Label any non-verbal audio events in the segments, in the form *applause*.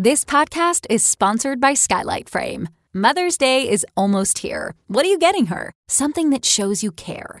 This podcast is sponsored by Skylight Frame. Mother's Day is almost here. What are you getting her? Something that shows you care.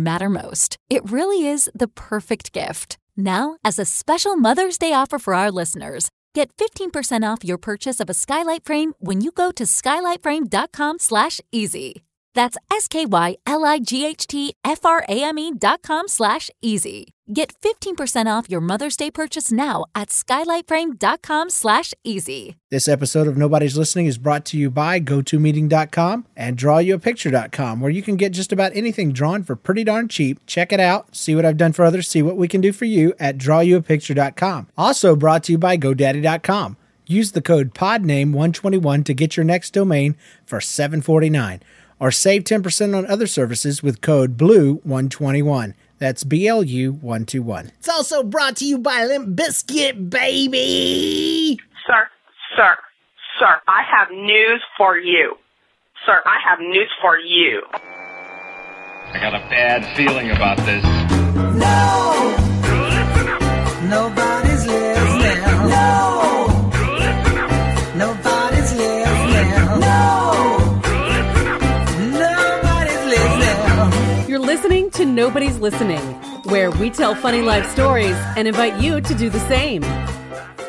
matter most. It really is the perfect gift. Now, as a special Mother's Day offer for our listeners, get 15% off your purchase of a skylight frame when you go to skylightframe.com slash easy. That's S-K-Y-L-I-G-H-T-F-R-A-M-E dot com slash easy. Get 15% off your Mother's Day purchase now at skylightframe.com slash easy. This episode of Nobody's Listening is brought to you by GoToMeeting.com and DrawYouAPicture.com, where you can get just about anything drawn for pretty darn cheap. Check it out, see what I've done for others, see what we can do for you at DrawYouAPicture.com. Also brought to you by GoDaddy.com. Use the code PODNAME121 to get your next domain for $749 or save 10% on other services with code BLUE121. That's B L U 121. It's also brought to you by Limp Bizkit, baby. Sir, sir, sir, I have news for you. Sir, I have news for you. I got a bad feeling about this. No! Nobody's listening. No! Listening Nobody's Listening, where we tell funny life stories and invite you to do the same.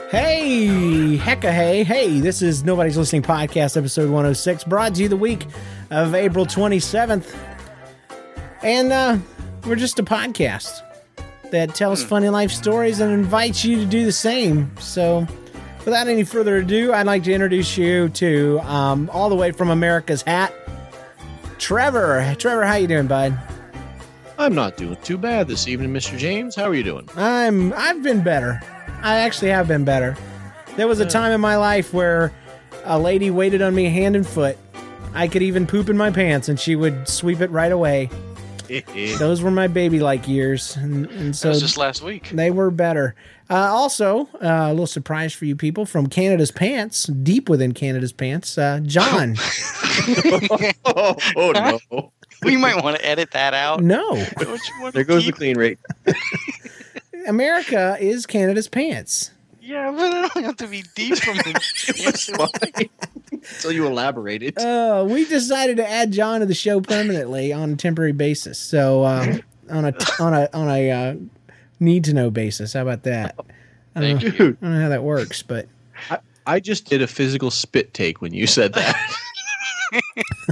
Hey, hecka hey, hey, this is Nobody's Listening Podcast, episode 106, brought to you the week of April 27th. And uh, we're just a podcast that tells funny life stories and invites you to do the same. So, without any further ado, I'd like to introduce you to um, all the way from America's Hat, Trevor. Trevor, how you doing, bud? I'm not doing too bad this evening, Mr. James. How are you doing? I'm I've been better. I actually have been better. There was a time in my life where a lady waited on me hand and foot. I could even poop in my pants and she would sweep it right away. *laughs* Those were my baby like years. And, and so That was just last week. they were better. Uh, also, uh, a little surprise for you people from Canada's Pants, deep within Canada's Pants, uh, John. oh, *laughs* oh, no. *laughs* We might want to edit that out. no, Don't you want There to goes the clean rate. *laughs* America is Canada's Pants. Yeah, but I don't have to be deep from the. *laughs* Until you elaborated. Uh, we decided to add John to the show permanently on a temporary basis. So um, on a on a on a uh, need to know basis. How about that? I don't, Thank know, you. I don't know how that works, but I just did a physical spit take when you said that.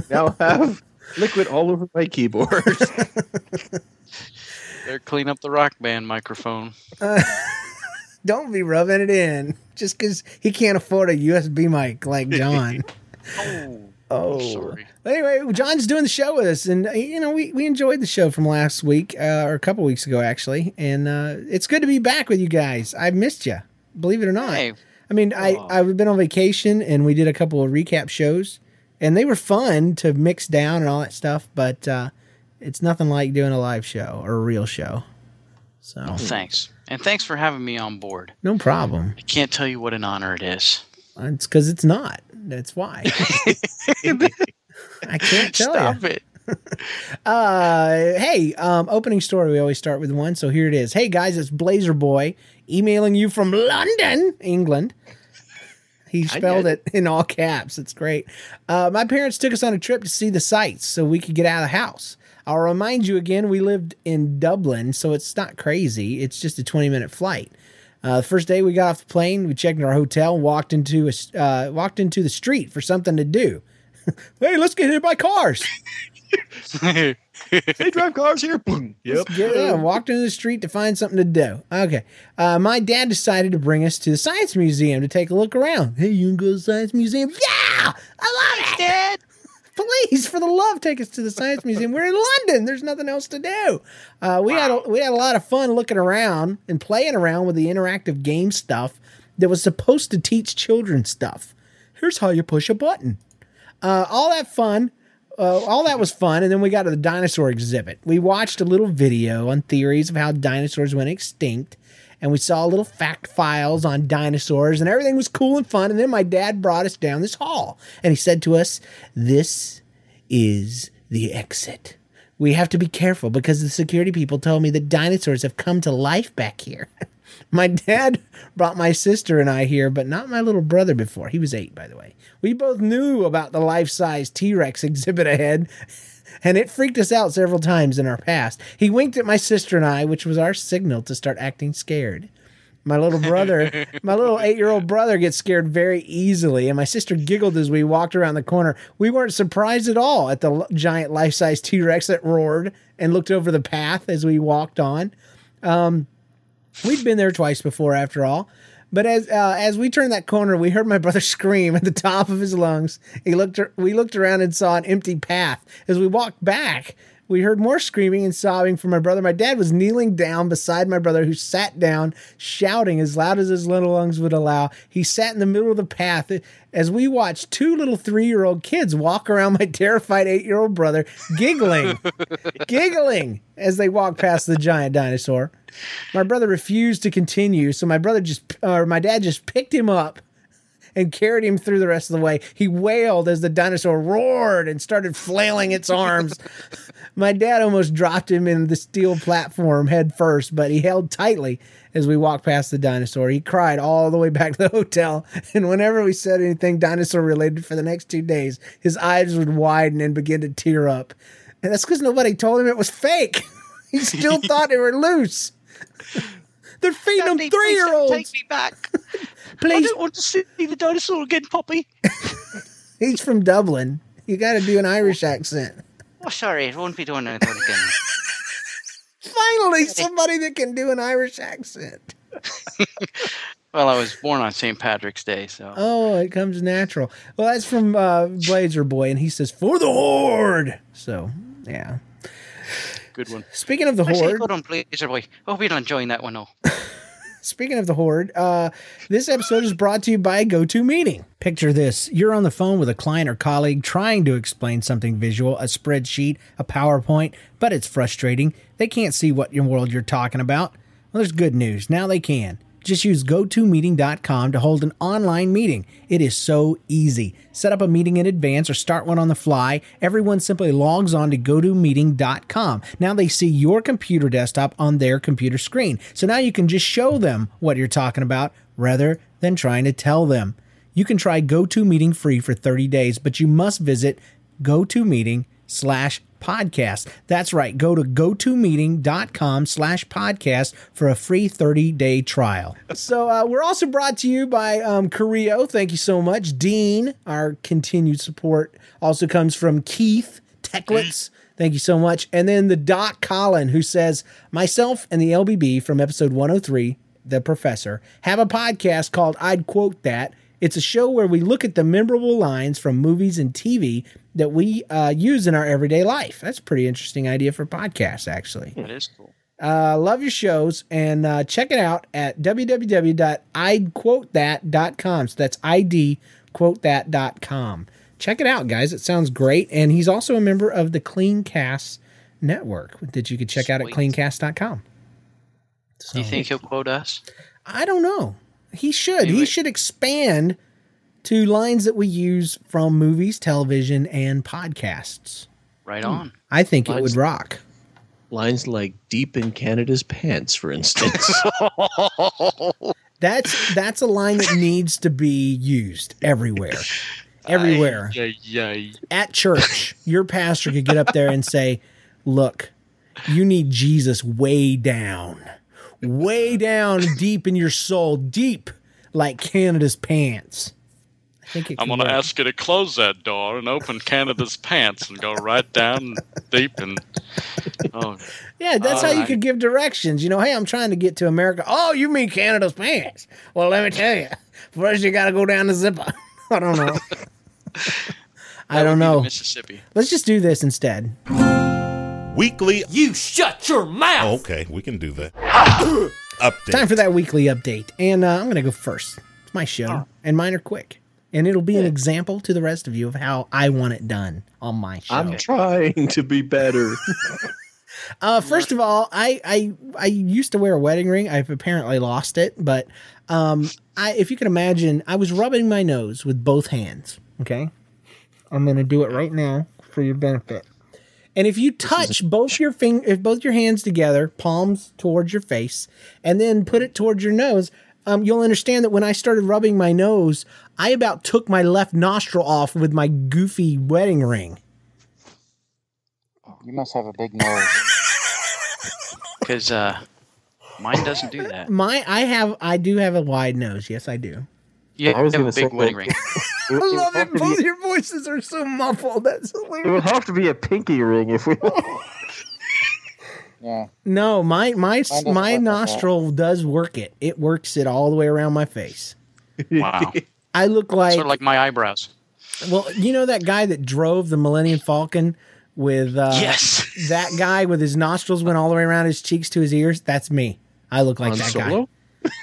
now I have liquid all over my keyboard. *laughs* Better clean up the rock band microphone. *laughs* don't be rubbing it in just because he can't afford a USB mic like John. *laughs* Oh, Oh, sorry. Anyway, John's doing the show with us, and uh, you know we, we enjoyed the show from last week uh, or a couple weeks ago actually, and uh, it's good to be back with you guys. I've missed you, believe it or not. Hey, I mean, I I've been on vacation, and we did a couple of recap shows, and they were fun to mix down and all that stuff. But uh, it's nothing like doing a live show or a real show. So thanks. And thanks for having me on board. no problem. I can't tell you what an honor it is. It's because it's not. That's why. *laughs* I can't tell you. Stop it. *laughs* Uh, hey, um, opening story. We always start with one, so here it is. Hey guys, it's Blazer Boy emailing you from London, England. He spelled it in all caps. It's great. Uh, my parents took us on a trip to see the sights so we could get out of the house. I'll remind you again, we lived in Dublin, so it's not crazy. It's just a 20 minute flight. Uh, the first day we got off the plane, we checked in our hotel, walked into a, uh, walked into the street for something to do. *laughs* hey, let's get hit by cars. *laughs* *laughs* they *laughs* drive cars here. Boom. Yep. Get, yeah, walked into the street to find something to do. Okay. Uh, my dad decided to bring us to the Science Museum to take a look around. Hey, you want to go to the Science Museum? Yeah! I love it! Dad! *laughs* Please, for the love, take us to the Science Museum. We're in London. There's nothing else to do. Uh, we had a, we had a lot of fun looking around and playing around with the interactive game stuff that was supposed to teach children stuff. Here's how you push a button. Uh, all that fun. Uh, all that was fun, and then we got to the dinosaur exhibit. We watched a little video on theories of how dinosaurs went extinct, and we saw little fact files on dinosaurs, and everything was cool and fun. And then my dad brought us down this hall, and he said to us, This is the exit. We have to be careful because the security people told me that dinosaurs have come to life back here. *laughs* my dad brought my sister and I here, but not my little brother before. He was eight, by the way. We both knew about the life size T Rex *laughs* exhibit ahead, and it freaked us out several times in our past. He winked at my sister and I, which was our signal to start acting scared. My little brother, *laughs* my little eight year old brother gets scared very easily, and my sister giggled as we walked around the corner. We weren't surprised at all at the l- giant life size T Rex that roared and looked over the path as we walked on. Um, we'd been there twice before, after all. But as uh, as we turned that corner, we heard my brother *laughs* scream at the top of his lungs. He looked. We looked around and saw an empty path. As we walked back, we heard more screaming and sobbing from my brother. My dad was kneeling down beside my brother, who sat down, shouting as loud as his little lungs would allow. He sat in the middle of the path as we watched two little three year old kids walk around my terrified eight year old brother, giggling, *laughs* giggling as they walked past the giant dinosaur. My brother refused to continue, so my brother just, or my dad just picked him up and carried him through the rest of the way. He wailed as the dinosaur roared and started flailing its arms. *laughs* My dad almost dropped him in the steel platform head first, but he held tightly as we walked past the dinosaur. He cried all the way back to the hotel, *laughs* and whenever we said anything dinosaur related for the next two days, his eyes would widen and begin to tear up. And that's because nobody told him it was fake. *laughs* he still *laughs* thought they were loose. They're feeding them three please year don't olds. Take me back. please. I Please, don't want to see the dinosaur again, Poppy. he's from Dublin. You got to do an Irish accent. Oh, sorry, I won't be doing that again. *laughs* Finally, somebody that can do an Irish accent. *laughs* well, I was born on St. Patrick's Day, so. Oh, it comes natural. Well, that's from uh, Blazer Boy, and he says for the horde. So, yeah. Good one. Speaking of the Actually, horde, good on Blazer Boy. I hope you're enjoying that one, though. *laughs* Speaking of the horde, uh, this episode is brought to you by GoToMeeting. Picture this you're on the phone with a client or colleague trying to explain something visual, a spreadsheet, a PowerPoint, but it's frustrating. They can't see what in world you're talking about. Well, there's good news. Now they can. Just use gotomeeting.com to hold an online meeting. It is so easy. Set up a meeting in advance or start one on the fly. Everyone simply logs on to gotomeeting.com. Now they see your computer desktop on their computer screen. So now you can just show them what you're talking about rather than trying to tell them. You can try GoToMeeting free for 30 days, but you must visit GoToMeeting slash podcast. That's right. Go to gotomeeting.com slash podcast for a free 30 day trial. So uh, we're also brought to you by um, Careo. Thank you so much. Dean, our continued support also comes from Keith Techlitz. Thank you so much. And then the Doc Colin, who says, Myself and the LBB from episode 103, The Professor, have a podcast called I'd Quote That. It's a show where we look at the memorable lines from movies and TV that we uh, use in our everyday life. That's a pretty interesting idea for podcasts, actually. That is cool. Uh, love your shows and uh, check it out at www.idquotethat.com. So that's idquotethat.com. Check it out, guys. It sounds great. And he's also a member of the Cleancast network that you could check out at Sweet. cleancast.com. Do you think he'll quote us? I don't know. He should. He should expand to lines that we use from movies, television, and podcasts. Right hmm. on. I think it would rock. Lines like deep in Canada's pants, for instance. *laughs* That's that's a line that needs to be used everywhere. Everywhere. Yay, yay. At church, your pastor could get up there and say, "Look, you need Jesus way down. Way *laughs* down deep in your soul, deep like Canada's pants." I think I'm going to ask you to close that door and open Canada's pants and go right down deep and. Oh, Yeah, that's how you could give directions. You know, hey, I'm trying to get to America. Oh, you mean Canada's pants? Well, let me tell you. First, you got to go down the zipper. *laughs* I don't know. *laughs* I don't Would be the know. Mississippi. Let's just do this instead. Weekly. You shut your mouth! Okay, we can do that. *coughs* Update. Time for that weekly update. And uh, I'm going to go first It's my show, and mine are quick. And it'll be an example to the rest of you of how I want it done on my show. I'm trying to be better. *laughs* Uh, first of all, I, I I used to wear a wedding ring. I've apparently lost it, but um, I if you can imagine, I was rubbing my nose with both hands. Okay, I'm gonna do it right now for your benefit. And if you touch both your fing- if both your hands together, palms towards your face, and then put it towards your nose, um, you'll understand that when I started rubbing my nose, I about took my left nostril off with my goofy wedding ring. You must have a big nose. *laughs* Because uh, mine doesn't do that. My I have I do have a wide nose. Yes, I do. You I was have a gonna say big wedding ring. *laughs* It, I it love it. Both be, your voices are so muffled. That's it would have to be a pinky ring if we. *laughs* yeah. No, my my my work like that. nostril does work it. It works it all the way around my face. Wow. *laughs* I look like, sort of like my eyebrows. well, you know that guy that drove the Millennium Falcon with uh, yes. that guy with his nostrils went all the way around his cheeks to his ears. That's me. I look like Han that Solo? guy.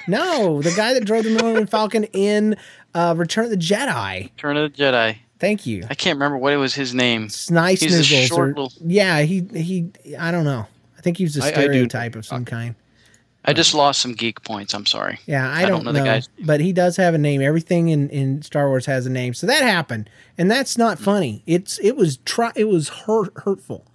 No, the guy that drove the Millennium Falcon in uh, Return of the Jedi. Return of the Jedi. Thank you. I can't remember what it was his name. Snice He's a short or- little. Yeah, he he. I don't know. I think he was a I- I do- stereotype of some kind. I just lost some geek points. I'm sorry. Yeah, I, I don't, don't know know, the guy's but he does have a name. Everything in, in Star Wars has a name, so that happened, and that's not funny. It's it was try it was hurt hurtful.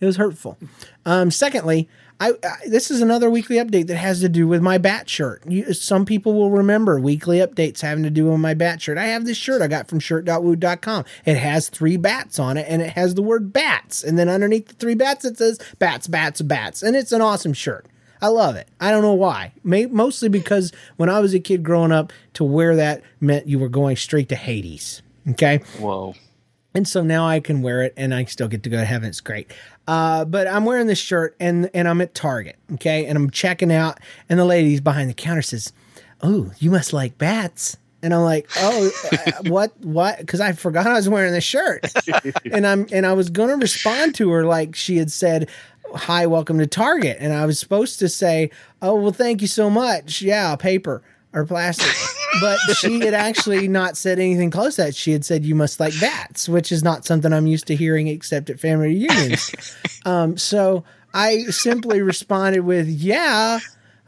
It was hurtful. Um, secondly, I, I this is another weekly update that has to do with my bat shirt. You, some people will remember weekly updates having to do with my bat shirt. I have this shirt I got from shirt.woot.com. It has three bats on it, and it has the word bats, and then underneath the three bats it says bats, bats, bats, and it's an awesome shirt. I love it. I don't know why. May, mostly because when I was a kid growing up, to wear that meant you were going straight to Hades. Okay. Whoa. And so now I can wear it and I still get to go to heaven. It's great. Uh, but I'm wearing this shirt and, and I'm at Target. Okay. And I'm checking out, and the ladies behind the counter says, Oh, you must like bats. And I'm like, oh, uh, *laughs* what, what? Because I forgot I was wearing this shirt, *laughs* and I'm and I was gonna respond to her like she had said, "Hi, welcome to Target," and I was supposed to say, "Oh, well, thank you so much." Yeah, paper or plastic, *laughs* but she had actually not said anything close to that. She had said, "You must like bats," which is not something I'm used to hearing except at family reunions. *laughs* um, so I simply responded with, "Yeah."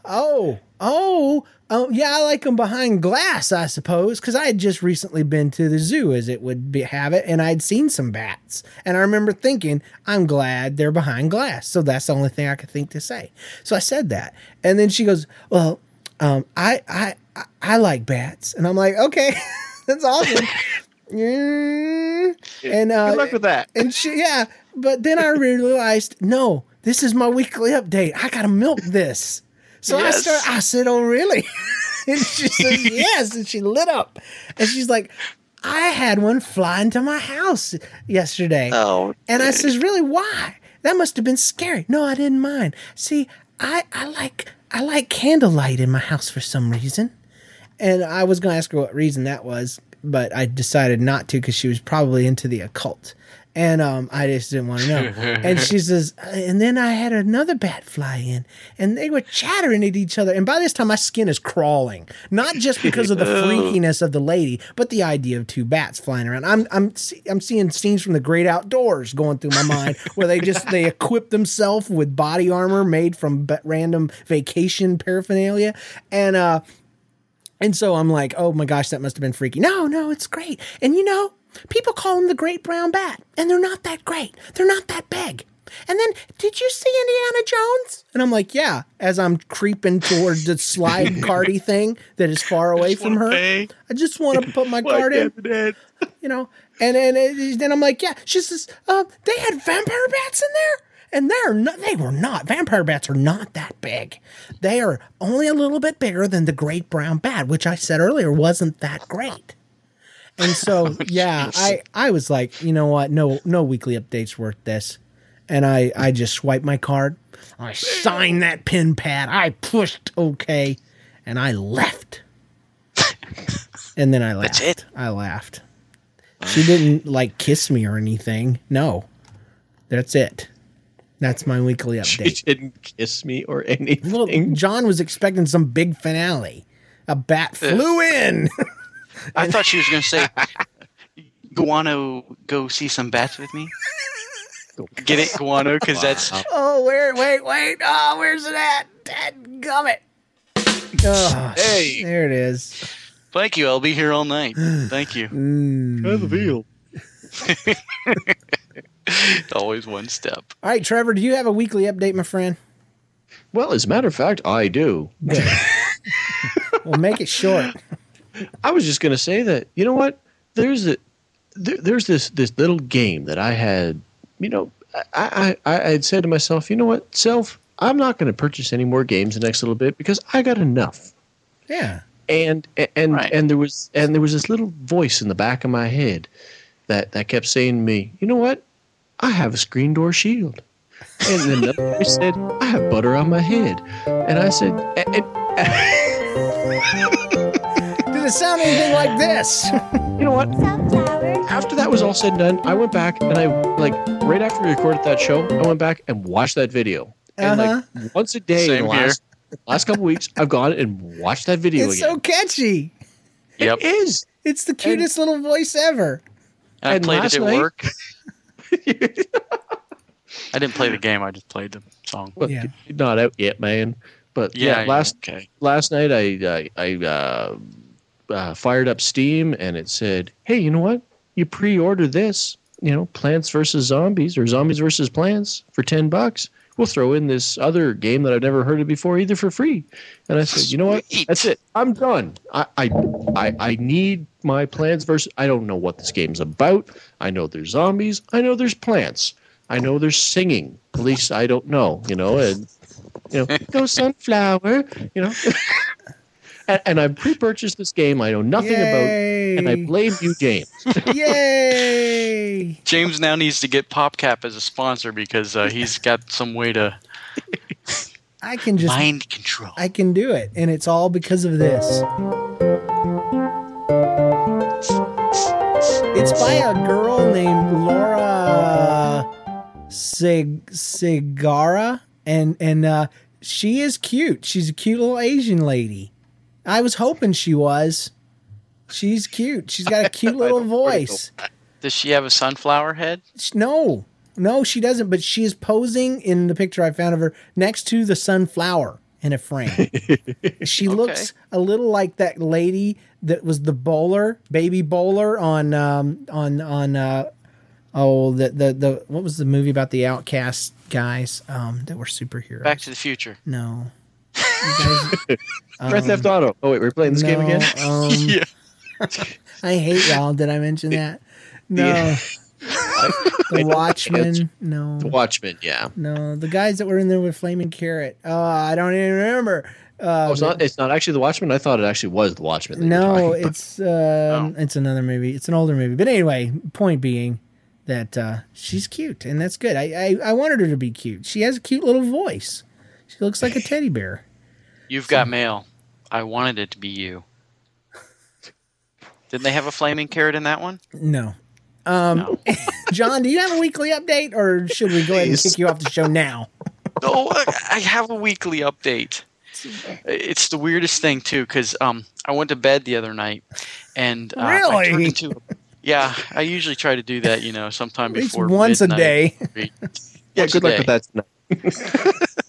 Oh, oh, oh, yeah, I like them behind glass, I suppose, because I had just recently been to the zoo, as it would be, have it, and I'd seen some bats. And I remember thinking, I'm glad they're behind glass. So that's the only thing I could think to say. So I said that. And then she goes, Well, um, I, I, I, I like bats. And I'm like, Okay, *laughs* that's awesome. *laughs* Mm. And uh, Good luck with that. and she, yeah, but then I realized, no, this is my weekly update. I gotta milk this. So I start. I said, "Oh, really?" *laughs* and she says, "Yes." And she lit up, and she's like, "I had one fly into my house yesterday." Oh. And I says, "Really? Why? That must have been scary." No, I didn't mind. See, I I like I like candlelight in my house for some reason. And I was going to ask her what reason that was, but I decided not to because she was probably into the occult. And um, I just didn't want to know. and she *laughs* says, and then I had another bat fly in, and they were chattering at each other. And by this time, my skin is crawling, not just because of the *laughs* freakiness of the lady, but the idea of two bats flying around. I'm I'm see- I'm seeing scenes from the great outdoors going through my mind *laughs* where they just they equip themselves with body armor made from random vacation paraphernalia, and uh, and so I'm like, oh my gosh, that must have been freaky. No, no, it's great. And you know, people call them the great brown bat, and they're not that great. They're not that big. And then, did you see Indiana Jones? And I'm like, yeah, as I'm creeping towards the slide *laughs* carty thing that is far away from her. I just want to put my *laughs* card in, *laughs* you know. And then, and then I'm like, yeah. She says, uh, they had vampire bats in there. And they're not, they were not. Vampire bats are not that big. They are only a little bit bigger than the great brown bat, which I said earlier wasn't that great. And so, *laughs* oh yeah, I, I was like, you know what? No, no weekly updates worth this. And I, I just swiped my card. I signed that pin pad. I pushed OK, and I left. *laughs* And then I laughed. That's it? I laughed. She didn't like kiss me or anything. No, that's it. That's my weekly update. She didn't kiss me or anything. Well, John was expecting some big finale, A bat flew *laughs* in. *laughs* I thought she was going to say, *laughs* Guano, go see some bats with me. *laughs* Get it, Guano? Because that's. oh, where? Wait, wait. Oh, where's it at? Dad gummit. Oh, Hey. there it is. Thank you. I'll be here all night. *sighs* Thank you. Mm. the veal. Always one step. All right, Trevor, do you have a weekly update, my friend? Well, as a matter of fact, I do. Well, make it short. I was just going to say that you know what? There's a there, there's this this little game that I had. You know, I I I had said to myself, you know what, self, I'm not going to purchase any more games the next little bit because I got enough. Yeah. And and and there was and there was this little voice in the back of my head that that kept saying to me, you know what, I have a screen door shield. And then another voice said, I have butter on my head. And I said, "A- and- *laughs* Did sound anything like this? *laughs* you know what? After that was all said and done, I went back and I like right after we recorded that show, I went back and watched that video. And Uh-huh. like once a day Same in the here. last last couple weeks, I've gone and watched that video It's again. so catchy. Yep. It is. It's the cutest little voice ever. I And played it at night- work. *laughs* I didn't play the game. I just played the song. Well, Yeah. not out yet, man. But yeah, Yeah, last okay. last night I I, I uh, uh, fired up Steam and it said, "Hey, you know what? You pre-order this, you know, Plants versus Zombies or Zombies versus Plants for ten bucks. We'll throw in this other game that I've never heard of before either for free." And I said, "You know what? That's it. I'm done. I I I, I need my Plants versus. I don't know what this game's about. I know there's zombies. I know there's plants." I know there's singing. At least I don't know, you know, and you know, go sunflower, you know. *laughs* and, and I pre-purchased this game I know nothing about, and I blame you, James. *laughs* *laughs* Yay! James now needs to get PopCap as a sponsor because uh, he's got some way to I can just mind control. I can do it, and it's all because of this. It's by a girl named Laura Sig Shigihara, and and uh, she is cute. She's a cute little Asian lady. I was hoping she was. She's cute. She's got a *laughs* cute little voice. Does she have a sunflower head? No, no, she doesn't. But she is posing in the picture I found of her next to the sunflower in a frame. *laughs* she looks a little like that lady that was the bowler, baby bowler on um, on on uh, oh the the the what was the movie about the outcast guys um, that were superheroes? Back to the Future. no. *laughs* You guys- Grand Theft Auto. Oh wait, we're playing this game again. Um, *laughs* Yeah. *laughs* I hate y'all. Did I mention that? No. Yeah. *laughs* the Watchmen. No. The Watchmen. Yeah. No, the guys that were in there with Flaming Carrot. Oh, I don't even remember. Uh, Oh, it's not. It's not actually the Watchmen. I thought it actually was the Watchmen. that no, talking about. it's um, it's another movie. It's an older movie. But anyway, point being that uh, she's cute, and that's good. I, I I wanted her to be cute. She has a cute little voice. She looks like a teddy bear. You've got mail. I wanted it to be you. Didn't they have a flaming carrot in that one? No. Um, *laughs* John, do you have a weekly update, or should we go ahead and kick you off the show now? Oh, I- I have a weekly update. It's the weirdest thing too, because um, I went to bed the other night, and uh, I Really? turned into yeah. I usually try to do that, you know, sometime At least before once a day. Yeah. Once Good luck day. with that. *laughs*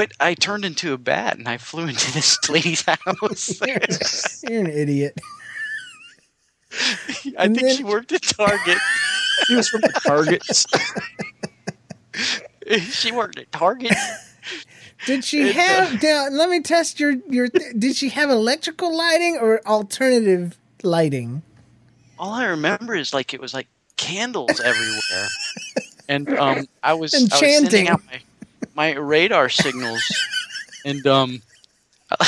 But I turned into a bat, and I flew into this *laughs* lady's house. *laughs* You're an idiot. I And think then- she worked at Target. *laughs* she was from the Targets. she worked at Target. Did she uh, have? now, let me test your your. Did she have electrical lighting or alternative lighting? all I remember is like it was like candles everywhere, and um, I was I was Enchanting. sending out my, my radar signals, *laughs* and um, *laughs*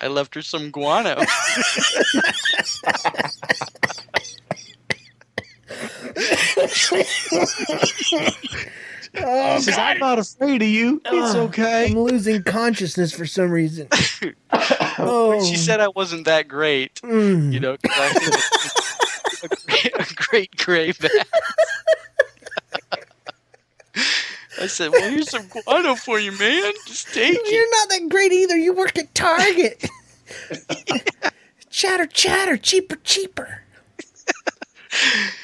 I left her some guano. *laughs* Oh, says, "I'm not afraid of you. It's okay." I'm losing consciousness for some reason. oh, She said I wasn't that great, Mm. you know, 'cause I had a, a, great, a great gray bat. I said, "Well, here's some guano for you, man. Just take it." You're not that great either. You work at Target. *laughs* chatter, chatter, cheaper, cheaper.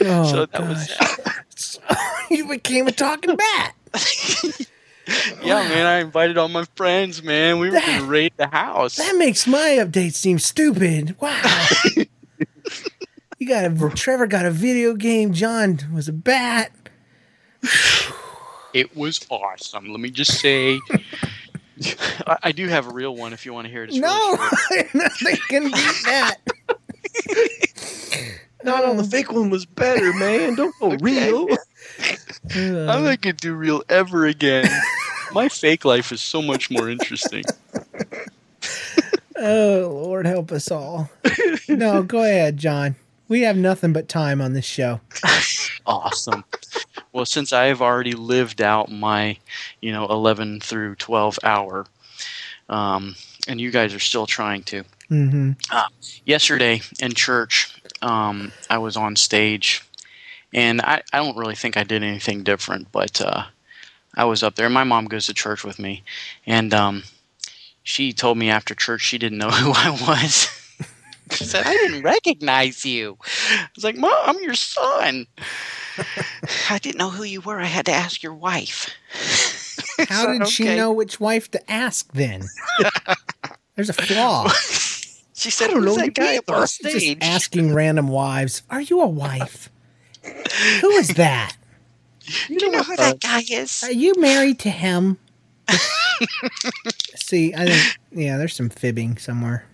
Oh, so that was gosh. *laughs* you became a talking bat. *laughs* yeah, man. I invited all my friends, man. We were That- gonna raid the house. That makes my update seem stupid. Wow. you got a Trevor got a video game. John was a bat. It was awesome. Let me just say. *laughs* I, I do have a real one if you want to hear it. It's really No, short. nothing can beat that. No, no, the fake one was better, man. Don't go real. I'm not gonna do real ever again. My fake life is so much more interesting. Oh Lord, help us all. No, go ahead, John. We have nothing but time on this show. *laughs* Awesome. Well, since I have already lived out my, you know, 11 through 12 hour, um, and you guys are still trying to. Mm-hmm. Uh, yesterday in church, um, I was on stage, and I, I don't really think I did anything different, but uh, I was up there. My mom goes to church with me, and um, she told me after church she didn't know *laughs* who I was. *laughs* she said, I didn't recognize you. I was like, Mom, I'm your son. *laughs* I didn't know who you were. I had to ask your wife. *laughs* How did she know which wife to ask then? *laughs* There's a flaw. She said, I don't know, that guy up on Just stage?" asking random wives, "Are you a wife? Who is that? You, Do you know who that guy is? Are you married to him?" See, I think yeah, there's some fibbing somewhere.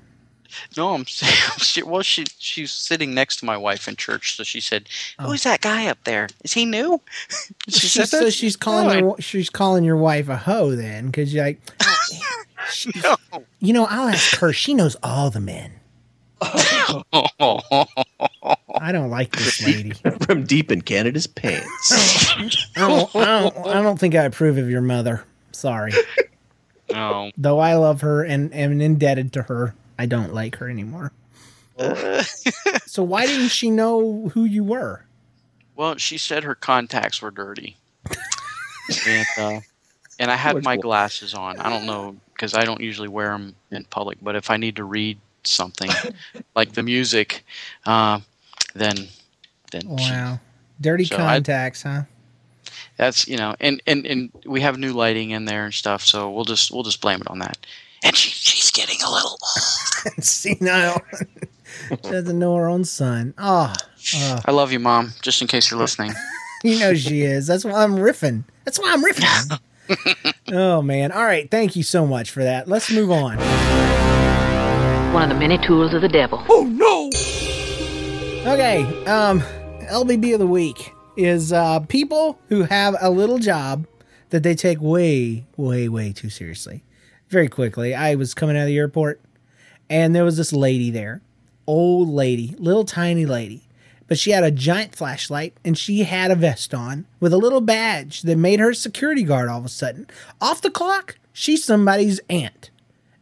No, I'm *laughs* she, well, she she's sitting next to my wife in church, so she said, Oh. "Who's that guy up there? Is he new?" *laughs* She said, so "That's she's calling fine." her, she's calling your wife a hoe then because you're like, *laughs* No. you know, I'll ask her. She knows all the men. I don't like this lady. From deep in Canada's pants. I don't, I don't, I don't think I approve of your mother. Sorry. no. Though I love her and am indebted to her, I don't like her anymore. *laughs* So why didn't she know who you were? Well, she said her contacts were dirty, *laughs* and uh, and I had my glasses on. I don't know because I don't usually wear them in public, but if I need to read something *laughs* like the music, uh, then then she- Wow. Dirty So I- contacts, huh? that's you know, and, and and we have new lighting in there and stuff, so we'll just we'll just blame it on that. And she she's getting a little old. *laughs* Senile. *laughs* she doesn't know her own son. Ah, I love you, mom. Just in case you're listening. *laughs* you know she is. That's why I'm riffing. That's why I'm riffing. oh man. All right. Thank you so much for that. Let's move on. One of the many tools of the devil. Oh no. Okay. Um, LBB of the week is uh people who have a little job that they take way, way, way too seriously. Very quickly, I was coming out of the airport, and there was this lady there, old lady, little tiny lady, but she had a giant flashlight and she had a vest on with a little badge that made her a security guard all of a sudden. Off the clock, she's somebody's aunt.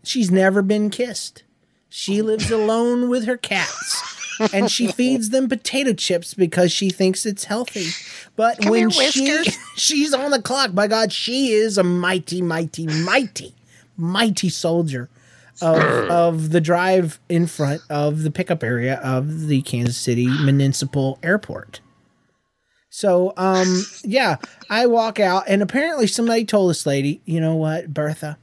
She's never been kissed. She lives alone with her cats. And she *laughs* feeds them potato chips because she thinks it's healthy. But when she *laughs* she's on the clock, by God, she is a mighty, mighty, mighty, mighty soldier of, *clears throat* of the drive in front of the pickup area of the Kansas City Municipal Airport. So, um, yeah, I walk out, and apparently somebody told this lady, you know what, Bertha,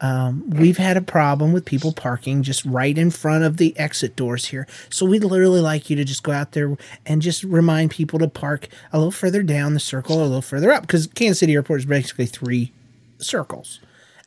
um, we've had a problem with people parking just right in front of the exit doors here. So we'd literally like you to just go out there and just remind people to park a little further down the circle, or a little further up, because Kansas City Airport is basically three circles.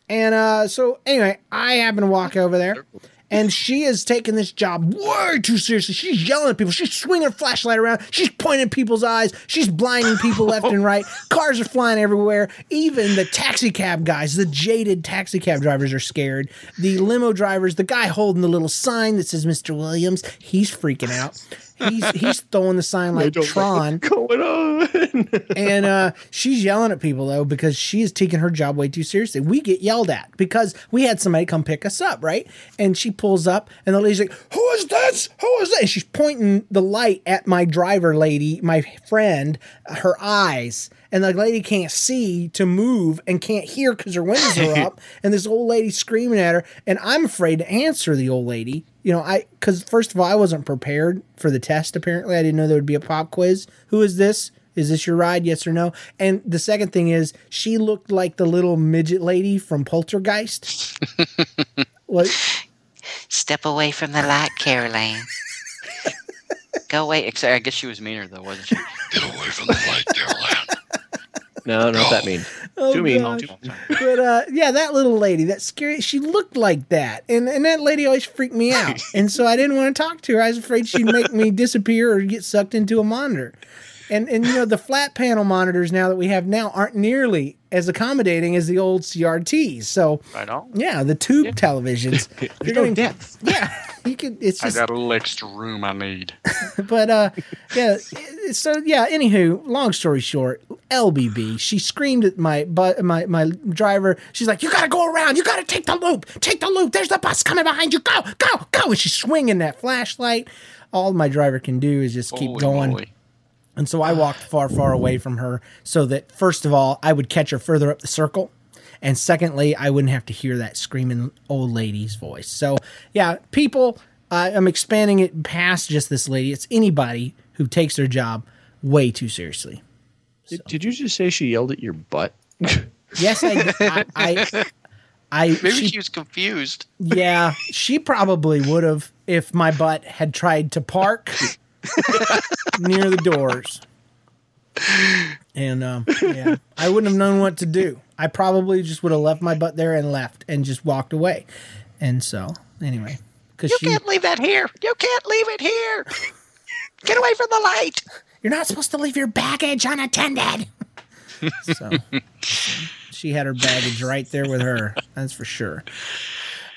And uh, so, anyway, I happen to walk over there, and she is taking this job way too seriously. She's yelling at people. She's swinging her flashlight around. She's pointing at people's eyes. She's blinding people *laughs* left and right. Cars are flying everywhere. Even the taxi cab guys, the jaded taxi cab drivers, are scared. The limo drivers, the guy holding the little sign that says Mr. Williams, he's freaking out. He's he's throwing the sign like Tron going on? and uh, *laughs* she's yelling at people though because she is taking her job way too seriously. We get yelled at because we had somebody come pick us up, right? And she pulls up, and the lady's like, "Who is this? Who is that?" And she's pointing the light at my driver lady, my friend, her eyes. and the lady can't see to move and can't hear because her windows are *laughs* up, and this old lady screaming at her, and I'm afraid to answer the old lady. You know, I because first of all, I wasn't prepared for the test. Apparently, I didn't know there would be a pop quiz. Who is this? Is this your ride? Yes or no? And the second thing is, she looked like the little midget lady from Poltergeist. *laughs* what? Step away from the light, Caroline. *laughs* Go away. Except I guess she was meaner though, wasn't she? Get away from the light, Caroline. No, I don't know what that means. Oh, Too mean. gosh. but uh, yeah, that little lady, that scary, she looked like that, and and that lady always freaked me out, *laughs* and so I didn't want to talk to her. I was afraid she'd make me disappear or get sucked into a monitor. And and you know the flat panel monitors now that we have now aren't nearly as accommodating as the old CRTs. So Right on. yeah, the tube televisions. *laughs* There's no depth. Yeah, *laughs* you could. It's I got a little extra room I need. *laughs* but uh yeah so yeah anywho long story short lbb she screamed at my but my my driver she's like you gotta go around you gotta take the loop take the loop there's the bus coming behind you go go go and she's swinging that flashlight all my driver can do is just keep Holy going moly. and so I walked far, far away from her so that, first of all, I would catch her further up the circle. And secondly, I wouldn't have to hear that screaming old lady's voice. So, yeah, people, uh, I'm expanding it past just this lady. It's anybody who takes their job way too seriously. Did, did you just say she yelled at your butt? *laughs* Yes, I, I, I, I *laughs* Maybe she- she was confused. yeah, she probably would have if my butt had tried to park *laughs* near the doors. And um, yeah, I wouldn't have known what to do. I probably just would have left my butt there and left and just walked away. And so, anyway, because You she, can't leave that here. You can't leave it here. *laughs* Get away from the light. you're not supposed to leave your baggage unattended. *laughs* so she had her baggage right there with her. That's for sure.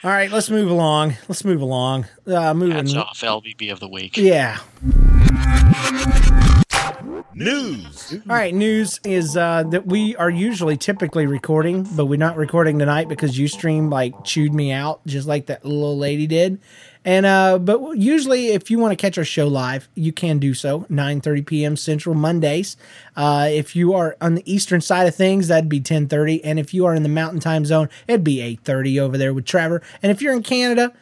All right, let's move along. Let's move along. Uh, moving. Hats off, LBB of the week. Yeah. News. All right, news is uh, that we are usually typically recording, but we're not recording tonight because Ustream like chewed me out just like that little lady did. And uh, but usually, if you want to catch our show live, you can do so 9:30 p.m. Central Mondays. Uh, if you are on the eastern side of things, that'd be 10:30, and if you are in the Mountain Time Zone, it'd be 8:30 over there with Trevor. And if you're in Canada,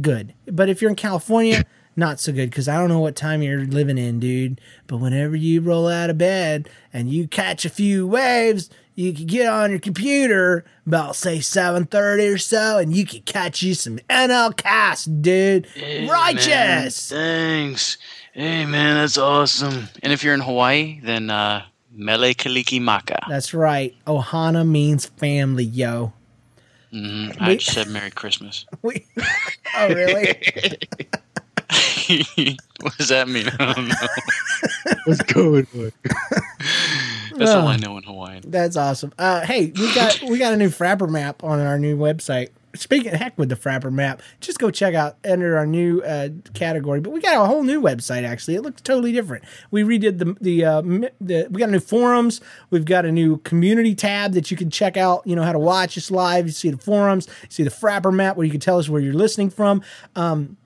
good. But if you're in California, not so good because I don't know what time you're living in, dude. But whenever you roll out of bed and you catch a few waves, you can get on your computer about say 7:30 or so, and you can catch you some NL cast, dude. Righteous. Man, thanks. Hey man, that's awesome. And if you're in Hawaii, then uh Mele Kalikimaka. That's right. Ohana means family, yo. hmm I Wait. just said Merry Christmas. *laughs* We, oh, really? *laughs* *laughs* what does that mean? I don't know. *laughs* Let's go with it. That's all I know in Hawaiian. That's awesome. Uh, hey, we got we got a new Frapper map on our new website. Speaking heck with the Frapper map, just go check out enter our new uh, category. But we got a whole new website actually. It looks totally different. We redid the the, uh, the we got new forums. We've got a new community tab that you can check out. You know how to watch us live. You see the forums. You see the Frapper map where you can tell us where you're listening from. Um,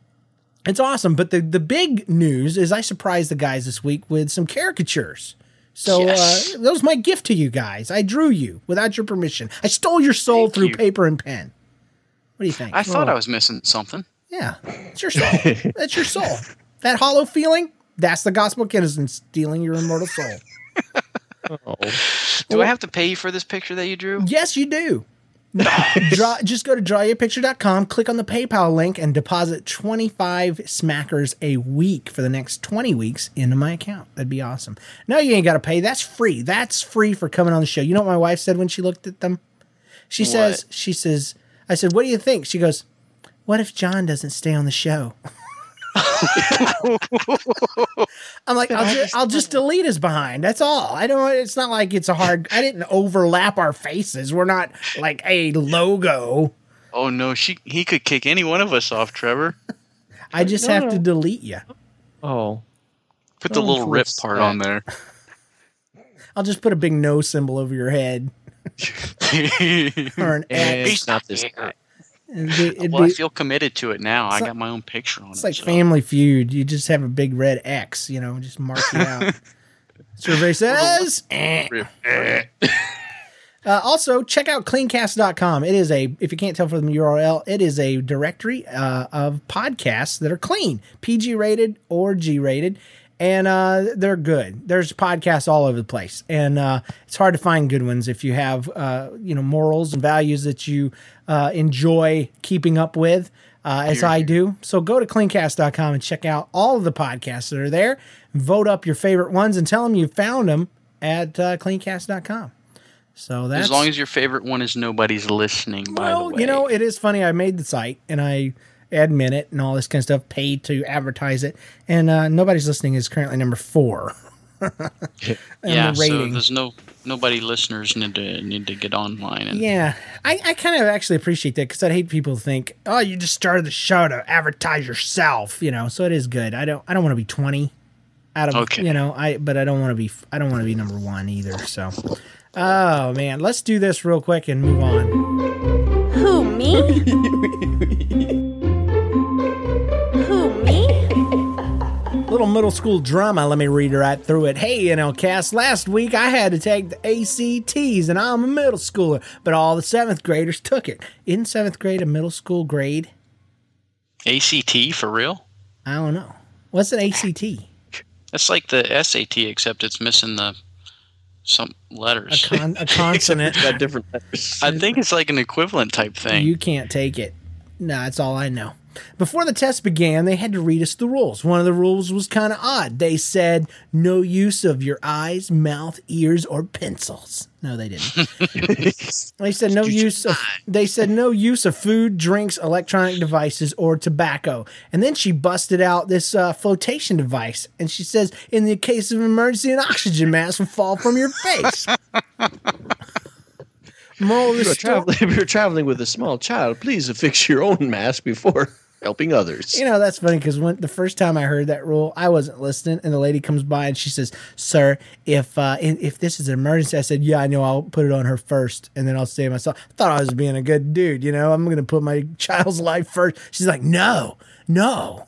it's awesome. But the the big news is I surprised the guys this week with some caricatures. So Yes. uh, that was my gift to you guys. I drew you without your permission. I stole your soul Thank through you. paper and pen. What do you think? I thought Oh, I was missing something. Yeah, it's your soul. *laughs* that's your soul. That hollow feeling. That's the gospel kinsman stealing your immortal soul. *laughs* Do I have to pay you for this picture that you drew? Yes, you do. *laughs* Draw, just go to drawyouapicture.com, click on the PayPal link, and deposit 25 smackers a week for the next 20 weeks into my account. That'd be awesome. No, you ain't got to pay. That's free. That's free for coming on the show. You know what my wife said when she looked at them? She says, she says, I said, what do you think? She goes, what if John doesn't stay on the show? *laughs* I'm like, I'll just, I'll just delete his behind. That's all. I don't. It's not like it's a hard. I didn't overlap our faces. We're not like a logo. Oh no, she he could kick any one of us off, Trevor. I just No, have no. to delete you. Oh. Put the Oh, little rip part that? on there. I'll just put a big no symbol over your head *laughs* or an And X. not this guy. It'd be, it'd well, I feel committed to it now. I got my own picture on it's it. It's like so- Family Feud. You just have a big red X. You know, just mark you out. *laughs* Survey *laughs* says. eh. *laughs* Uh, also, check out cleancast.com. It is a, if you can't tell from the URL, it is a directory uh, of podcasts that are clean, PG rated or G rated, and uh, they're good. There's podcasts all over the place, and uh, it's hard to find good ones if you have, uh, you know, morals and values that you uh, enjoy keeping up with, uh, as I do. So go to cleancast.com and check out all of the podcasts that are there. Vote up your favorite ones and tell them you found them at uh, cleancast.com. So that's As long as your favorite one is nobody's listening, by the well, way. you know, it is funny. I made the site and I admin it and all this kind of stuff, paid to advertise it, and uh, nobody's listening is currently number four. *laughs* And yeah, the so there's no nobody listeners need to need to get online and Yeah, I, I kind of actually appreciate that because I hate people think, oh, you just started the show to advertise yourself, you know. So it is good. I don't I don't want to be twenty out of Okay. you know I but I don't want to be I don't want to be number one either. So, oh man, let's do this real quick and move on. Who, me? *laughs* Little middle school drama. Let me read right through it. Hey, NLCast. Last week I had to take the ACTs, and I'm a middle schooler, but all the seventh graders took it. In seventh grade, a middle school grade? ACT for real? I don't know. What's an ACT? That's like the SAT except it's missing the some letters. A, con- a *laughs* consonant. Got different letters. I think it's like an equivalent type thing. You can't take it. No, that's all I know. Before the test began, they had to read us the rules. One of the rules was kind of odd. They said no use of your eyes, mouth, ears, or pencils. No, they didn't. *laughs* they said no use of they said no use of food, drinks, electronic devices, or tobacco. And then she busted out this uh, flotation device, and she says, in the case of emergency, an oxygen mask will fall from your face. *laughs* Moral If you're, traveling, *laughs* if you're traveling with a small child, please affix your own mask before *laughs* helping others. You know, that's funny because when the first time I heard that rule, I wasn't listening, and the lady comes by and she says, "Sir, if uh, in, if this is an emergency," I said, "Yeah, I know. I'll put it on her first, and then I'll save myself." I thought I was being a good dude. You know, I'm going to put my *laughs* child's life first. She's like, "No, no."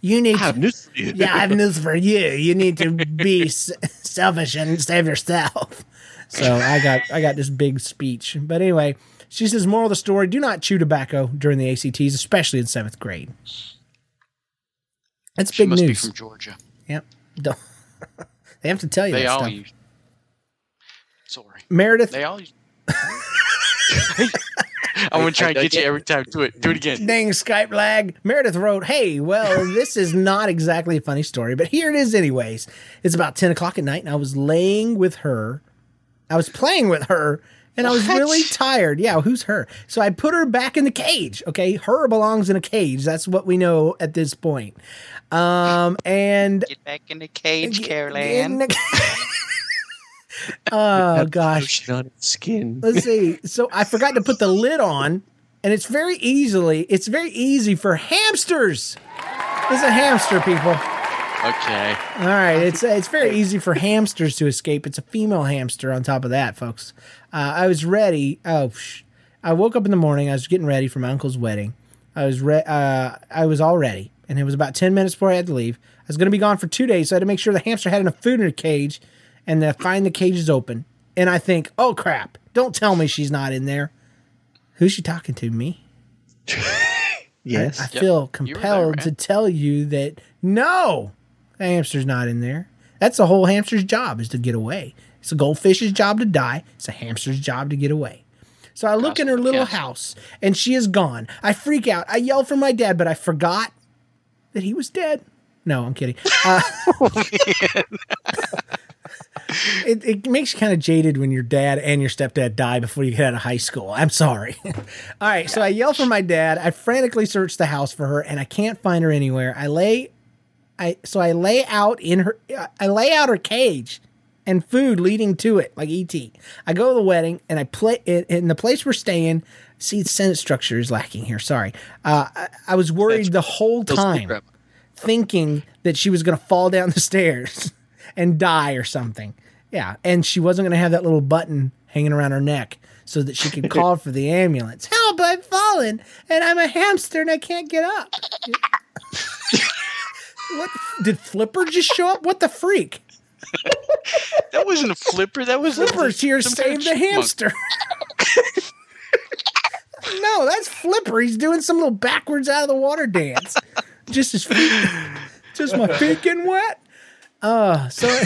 You need I have to, news for you. yeah, I have news for you. You need to be s- selfish and save yourself. So I got I got this big speech. But anyway, she says, moral of the story: Do not chew tobacco during the ACTs, especially in seventh grade. That's she big must be news. from Georgia. Yep. *laughs* They have to tell you They all stuff. use. Sorry. Meredith, They all use. *laughs* I'm gonna try and get you every time. Do it. Do it again. Dang Skype lag. Meredith wrote, Hey, well, this is not exactly a funny story, but here it is, anyways. It's about 10 o'clock at night, and I was laying with her. I was playing with her, and I was What? really tired. Yeah, who's her? So I put her back in the cage. Okay. Her belongs in a cage. That's what we know at this point. Um, *laughs* and Get back in the cage, in Caroline. the- *laughs* *laughs* oh, gosh. On its skin. Let's see. So I forgot to put the lid on, and it's very easily. It's very easy for hamsters. It's a hamster, people. Okay. All right, it's it's very easy for hamsters to escape. It's a female hamster. On top of that, folks, uh, I was ready. Oh, sh- I woke up in the morning. I was getting ready for my uncle's wedding. I was re- uh, I was all ready, and it was about ten minutes before I had to leave. I was going to be gone for two days, so I had to make sure the hamster had enough food in her cage, and to find the cage is open. And I think, oh crap! Don't tell me she's not in there. Who's she talking to? Me? *laughs* Yes. I, I Yep. feel You were there, compelled to tell you that no, the hamster's not in there. That's the whole hamster's job is to get away. It's a goldfish's job to die. It's a hamster's job to get away. So I look in her little Yes. house and she is gone. I freak out. I yell for my dad, but I forgot that he was dead. No, I'm kidding. *laughs* Uh, it, it makes you kind of jaded when your dad and your stepdad die before you get out of high school. I'm sorry. *laughs* All right, so I yell for my dad. I frantically search the house for her, and I can't find her anywhere. I lay, I so I lay out in her. I lay out her cage and food leading to it, like ET. I go to the wedding, and I play in, in the place we're staying. See, the Senate structure is lacking here. Sorry, uh, I, I was worried the whole time thinking that she was going to fall down the *laughs* stairs and die or something. Yeah, and she wasn't going to have that little button hanging around her neck so that she could *laughs* call for the ambulance. Help, I've fallen and I'm a hamster and I can't get up. *laughs* what did Flipper just show up? What the freak? That wasn't a flipper. That was Flipper's here some kind save the hamster. no, that's Flipper. He's doing some little backwards out of the water dance. Just his feet, just my feet getting wet. Uh, so *laughs*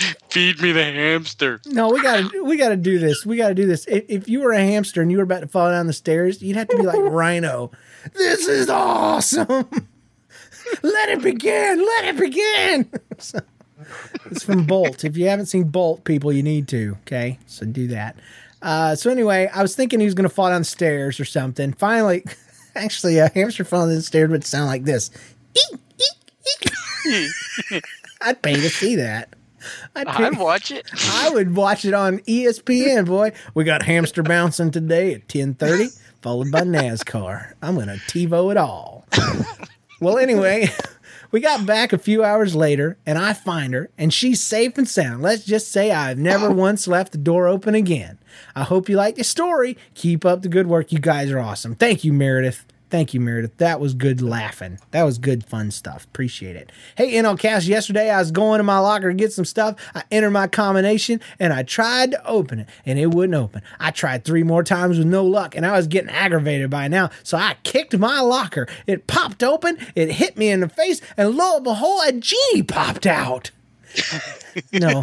*laughs* Feed me the hamster. no, we gotta we gotta do this. We gotta do this. If, if you were a hamster and you were about to fall down the stairs, you'd have to be like Rhino. This is awesome. *laughs* Let it begin. Let it begin. So, *laughs* it's from Bolt. If you haven't seen Bolt, people, you need to. Okay, so do that. Uh, so anyway, I was thinking he was going to fall down the stairs or something. Finally, actually, a hamster falling down the stairs would sound like this. I'd pay to see that. I'd, I'd watch it. I would watch it on ESPN. Boy, we got hamster bouncing today at ten thirty, followed by NASCAR. I'm gonna TiVo it all. well, anyway, we got back a few hours later, and I find her, and she's safe and sound. Let's just say I've never once left the door open again. I hope you like the story. Keep up the good work. You guys are awesome. Thank you, Meredith. Thank you, Meredith. That was good laughing. That was good fun stuff. Appreciate it. Hey, NLCast, yesterday I was going to my locker to get some stuff. I entered my combination and I tried to open it and it wouldn't open. I tried three more times with no luck and I was getting aggravated by now. So I kicked my locker. It popped open, it hit me in the face, and lo and behold, a genie popped out. *laughs* no.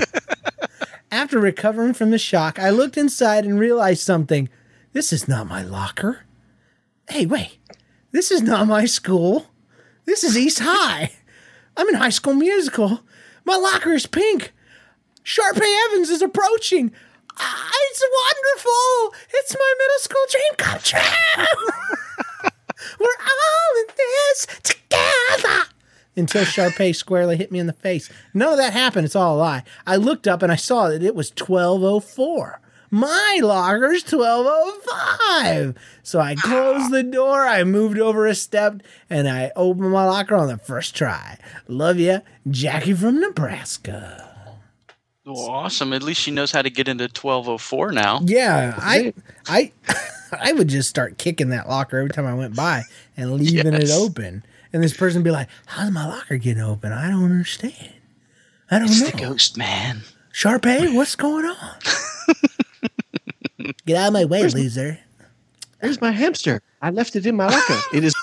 After recovering from the shock, I looked inside and realized something. This is not my locker. Hey, wait. This is not my school. This is East High. I'm in High School Musical. My locker is pink. Sharpay Evans is approaching. Ah, it's wonderful. It's my middle school dream come true. *laughs* We're all in this together. Until Sharpay squarely hit me in the face. None of that happened. It's all a lie. I looked up and I saw that it was 1204. My locker's 1205. So I closed the door, I moved over a step, and I opened my locker on the first try. Love ya, Jackie from Nebraska. Well, awesome. At least she knows how to get into 1204 now. Yeah, I I *laughs* I would just start kicking that locker every time I went by and leaving it open. And this person would be like, How's my locker getting open? I don't understand. I don't It's know. the ghost man. Sharpay, what's going on? *laughs* *laughs* Get out of my way, loser. Where's my hamster? I left it in my locker. *laughs* It is.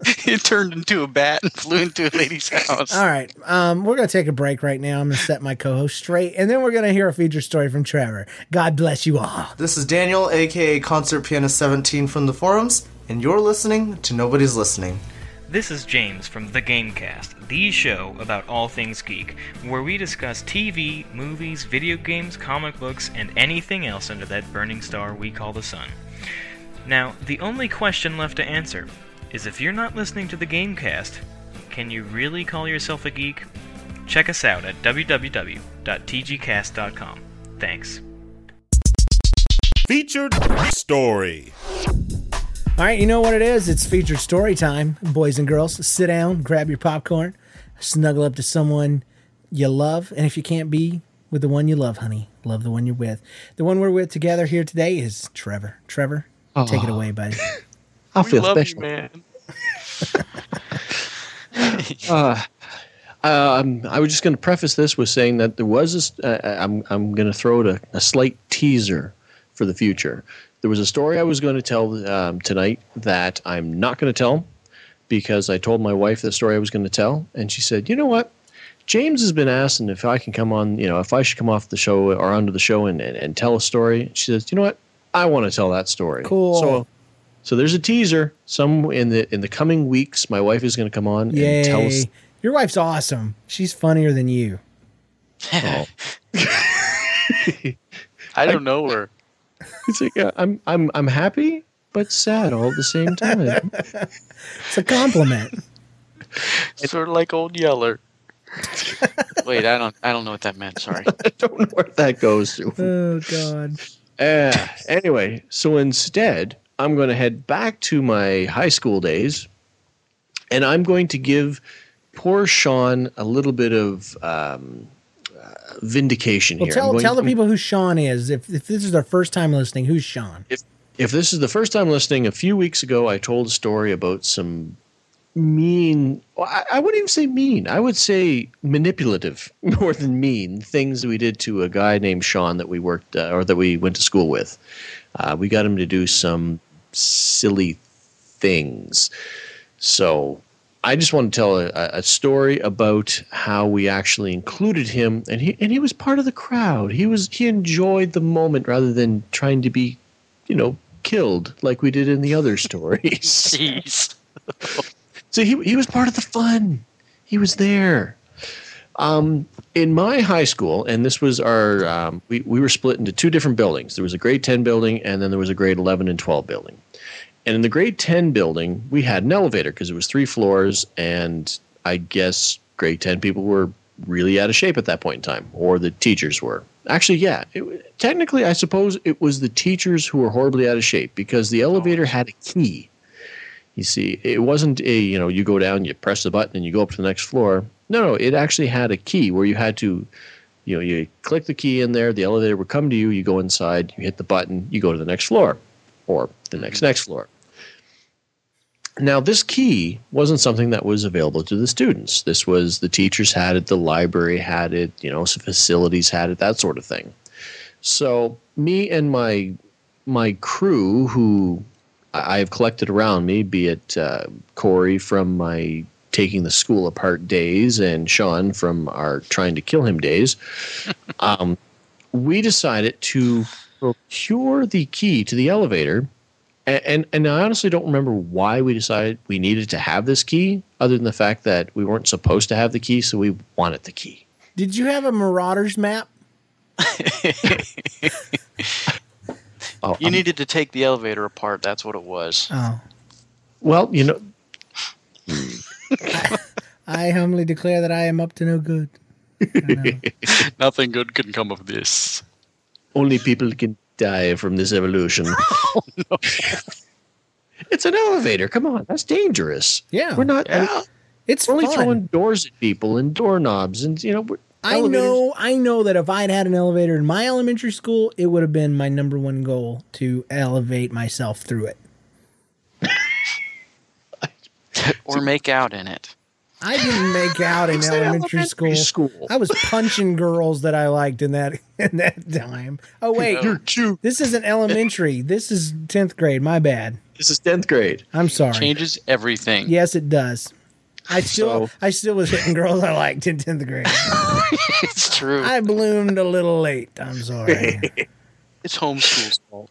*laughs* it turned into a bat and flew into a lady's house. All right. Um, we're going to take a break right now. I'm going to set my co host straight, and then we're going to hear a feature story from Trevor. God bless you all. This is Daniel, aka Concert Pianist 17 from the forums, and you're listening to Nobody's Listening. This is James from The Gamecast, the show about all things geek, where we discuss TV, movies, video games, comic books, and anything else under that burning star we call the sun. Now, the only question left to answer is if you're not listening to The Gamecast, can you really call yourself a geek? Check us out at www.tgcast.com. Thanks. Featured story. All right, you know what it is? It's featured story time, boys and girls. Sit down, grab your popcorn, snuggle up to someone you love, and if you can't be with the one you love, honey, love the one you're with. The one we're with together here today is Trevor. Trevor, take it Oh. away, buddy. *laughs* I we feel love special. you, man. *laughs* uh, um, I was just going to preface this with saying that there was a, s- uh, I'm I'm going to throw out a, a slight teaser for the future. There was a story I was going to tell um, tonight that I'm not going to tell because I told my wife the story I was going to tell, and she said, "You know what? James has been asking if I can come on, you know, if I should come off the show or onto the show and, and, and tell a story." She says, "You know what? I want to tell that story." Cool. So, so there's a teaser. Some in the in the coming weeks, my wife is going to come on and tell us Your wife's awesome. She's funnier than you. *laughs* I don't know her. *laughs* It's like I'm I'm I'm happy but sad all at the same time. It's a compliment. It's *laughs* Sort of like old Yeller. *laughs* Wait, I don't. I don't know what that meant. Sorry. I don't know where that goes to. oh, God. Uh, anyway, so instead, I'm going to head back to my high school days, and I'm going to give poor Sean a little bit of um, vindication Well, here. Tell, going tell the people who Sean is. If, if this is their first time listening, who's Sean? If if this is the first time listening, a few weeks ago I told a story about some mean. well, I, I wouldn't even say mean. I would say manipulative *laughs* more than mean things we did to a guy named Sean that we worked uh, or that we went to school with. Uh, we got him to do some silly things. So I just want to tell a, a story about how we actually included him, and he and he was part of the crowd. He was he enjoyed the moment rather than trying to be, you know, killed like we did in the other stories. *laughs* Jeez. *laughs* So he he was part of the fun. He was there. Um, in my high school, and this was our, um, we, we were split into two different buildings. There was a grade 10 building, and then there was a grade 11 and 12 building. And in the grade 10 building, we had an elevator because it was three floors, and I guess grade 10 people were really out of shape at that point in time, or the teachers were. Actually, yeah, it, technically, I suppose it was the teachers who were horribly out of shape because the elevator oh. had a key. You see, it wasn't a, you know, you go down, you press the button, and you go up to the next floor. No, no, it actually had a key where you had to, you know, you click the key in there, the elevator would come to you, you go inside, you hit the button, you go to the next floor or the next mm-hmm. next floor. Now, this key wasn't something that was available to the students. This was the teachers had it, the library had it, you know, facilities had it, that sort of thing. So, me and my my crew, who I I have collected around me, be it uh, Corey from my taking the school apart days and Sean from our trying to kill him days, *laughs* um, we decided to procure the key to the elevator and, and and I honestly don't remember why we decided we needed to have this key, other than the fact that we weren't supposed to have the key, so we wanted the key. Did you have a Marauders map? *laughs* Oh, You needed to take the elevator apart. That's what it was. Oh. Well, you know, *laughs* I humbly declare that I am up to no good. *laughs* Nothing good can come of this. only people can die from this evolution. *laughs* Oh, *laughs* it's an elevator. Come on, that's dangerous. Yeah, we're not. It's we're only fun. throwing doors at people and doorknobs, and you know. We're, I elevators- know, I know that if I'd had an elevator in my elementary school, it would have been my number one goal to elevate myself through it. *laughs* or make out in it. I didn't make out in elementary, elementary school. I was punching girls that I liked in that *laughs* in that time. Oh wait, You're cute. This isn't elementary. this is tenth grade. My bad. This is tenth grade. I'm sorry. Changes everything. Yes, it does. I still, So- I still was hitting girls I liked in tenth grade. *laughs* it's true. I bloomed a little late. I'm sorry. *laughs* It's homeschool's fault.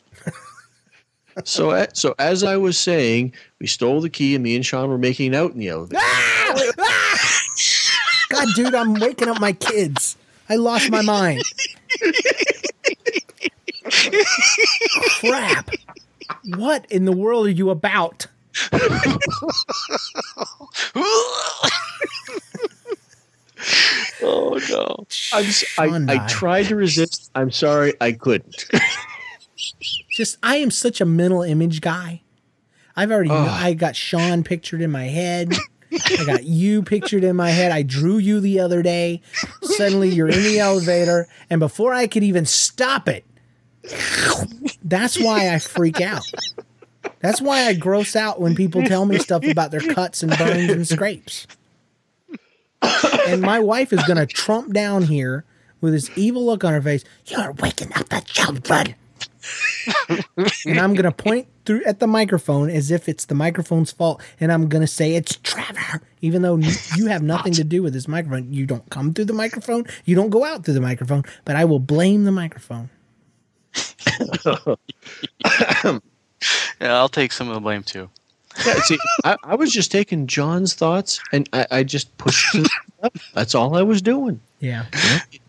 So, so as I was saying, we stole the key, and me and Sean were making out in the elevator. Ah! *laughs* God, dude, I'm waking up my kids. I lost my mind. Crap. What in the world are you about? *laughs* oh no! I'm, s- I, I tried to resist. I'm sorry, I couldn't. *laughs* Just, I am such a mental image guy. I've already, Oh. I got Sean pictured in my head. I got you pictured in my head. I drew you the other day. Suddenly you're in the elevator, and before I could even stop it, that's why I freak out. That's why I gross out when people tell me stuff about their cuts and burns and scrapes. And my wife is going to trump down here with this evil look on her face. You're waking up the children. *laughs* and I'm going to point through at the microphone as if it's the microphone's fault. And I'm going to say it's Trevor, even though you have nothing to do with this microphone. You don't come through the microphone, you don't go out through the microphone, but I will blame the microphone. *laughs* Yeah, I'll take some of the blame too. Yeah, see, I, I was just taking John's thoughts, and I, I just pushed it up. That's all I was doing. Yeah.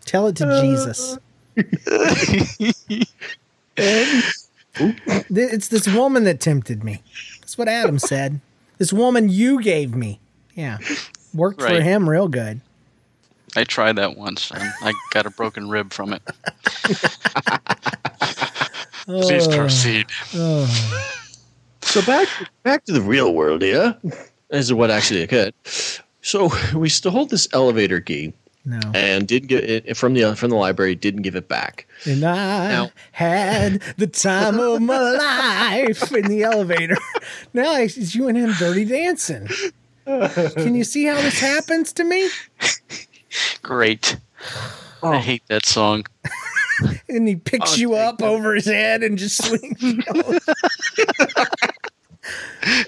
Tell it to Jesus. *laughs* *laughs* Th- It's this woman that tempted me. That's what Adam *laughs* said. This woman you gave me. Yeah. Worked for him real good. I tried that once and I got a broken rib from it. *laughs* Please Oh. proceed. Oh. So back back to the real world here. This is what actually occurred. So we still hold this elevator key No. and did get it from the from the library. Didn't give it back. And I Now- had the time of my life in the elevator. *laughs* Now it's you and him dirty dancing. Can you see how this happens to me? Great. Oh. I hate that song. And he picks Oh, you thank up over his head and just swings. *laughs*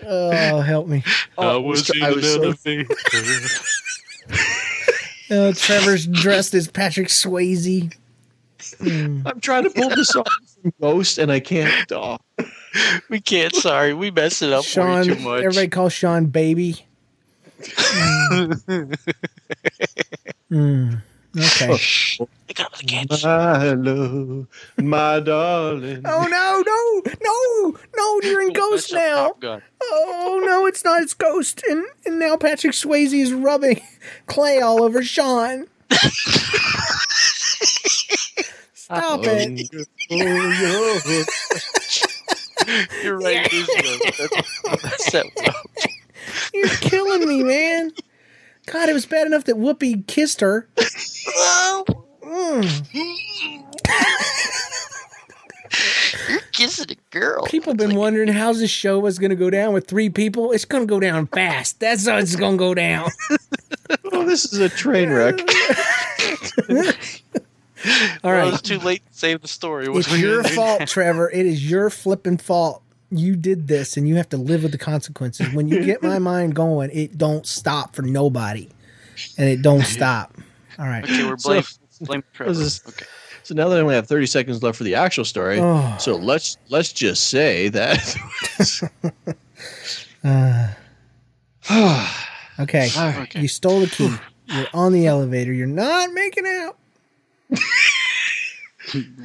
oh, help me. Oh, I was in I an was so- *laughs* elevator. Oh, Trevor's dressed as Patrick Swayze. Mm. I'm trying to pull this off from *laughs* Ghost, and I can't. Oh. We can't. Sorry, we messed it up Sean, way too much. everybody calls Sean baby. *laughs* Mm. Mm. Okay. Oh, my love, my darling. Oh no, no, no, no! You're in *laughs* Ghost now. Oh no, it's not. It's Ghost, and and now Patrick Swayze is rubbing *laughs* clay all over Sean. *laughs* Stop oh, it! You're right. it is good. That's, that's that one. You're killing me, man. God, it was bad enough that Whoopi kissed her. Mm. *laughs* You're kissing a girl. People been wondering how this show was going to go down with three people. It's going to go down fast. That's how it's going to go down. *laughs* Oh, this is a train wreck. *laughs* All Well, right. it's too late to save the story. What It's your fault. Trevor. It is your flipping fault. You did this, and you have to live with the consequences. When you get my *laughs* mind going, it don't stop for nobody, and it don't stop. All right. Okay, we're So- blame *laughs* blame Trevor. This is- Okay. So now that I only have 30 seconds left for the actual story, Oh. so let's let's just say that. *laughs* Uh, *sighs* okay. Okay. You stole the key. *sighs* You're on the elevator. You're not making out.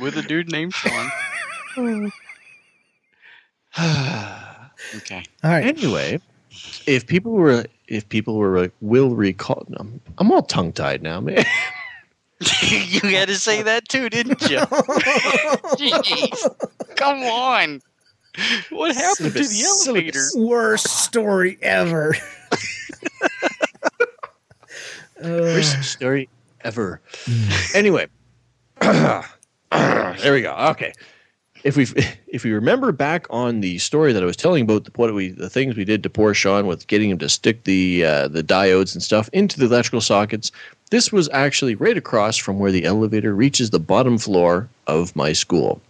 With a dude named Sean. *sighs* okay. All right. anyway, if people were if people were like, will recall, I'm, I'm all tongue tied now, man. *laughs* you had to say that too, didn't you? *laughs* Jeez. Come on. What happened to the elevator? Worst story ever. *laughs* Worst story ever. Mm. anyway, *clears throat* there we go. Okay, if we *laughs* if we remember back on the story that I was telling about the, what we the things we did to poor Sean with getting him to stick the uh, the diodes and stuff into the electrical sockets, this was actually right across from where the elevator reaches the bottom floor of my school.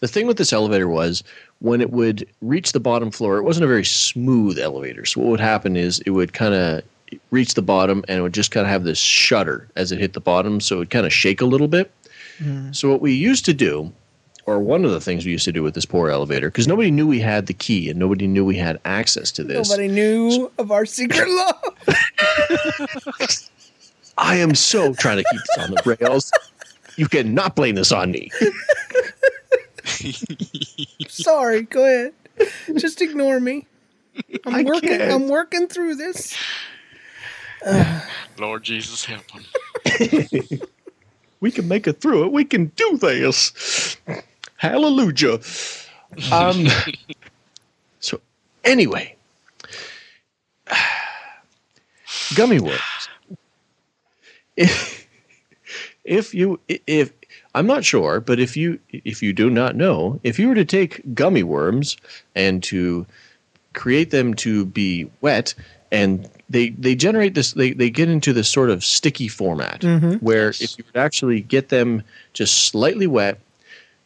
The thing with this elevator was when it would reach the bottom floor, it wasn't a very smooth elevator. So what would happen is it would kind of reach the bottom and it would just kind of have this shudder as it hit the bottom, so it would kind of shake a little bit. So what we used to do, or one of the things we used to do with this poor elevator, because nobody knew we had the key and nobody knew we had access to this. Nobody knew of our secret *laughs* love. I am so trying to keep this on the rails. You cannot blame this on me. *laughs* Sorry. Go ahead. Just ignore me. I'm I working. can't. I'm working through this. *sighs* Lord Jesus help him. *laughs* we can make it through it. We can do this. Hallelujah. Um, *laughs* so, anyway, gummy worms. If, if you, if I'm not sure, but if you, if you do not know, if you were to take gummy worms and to create them to be wet and they they generate this they, they get into this sort of sticky format Mhm. where if you would actually get them just slightly wet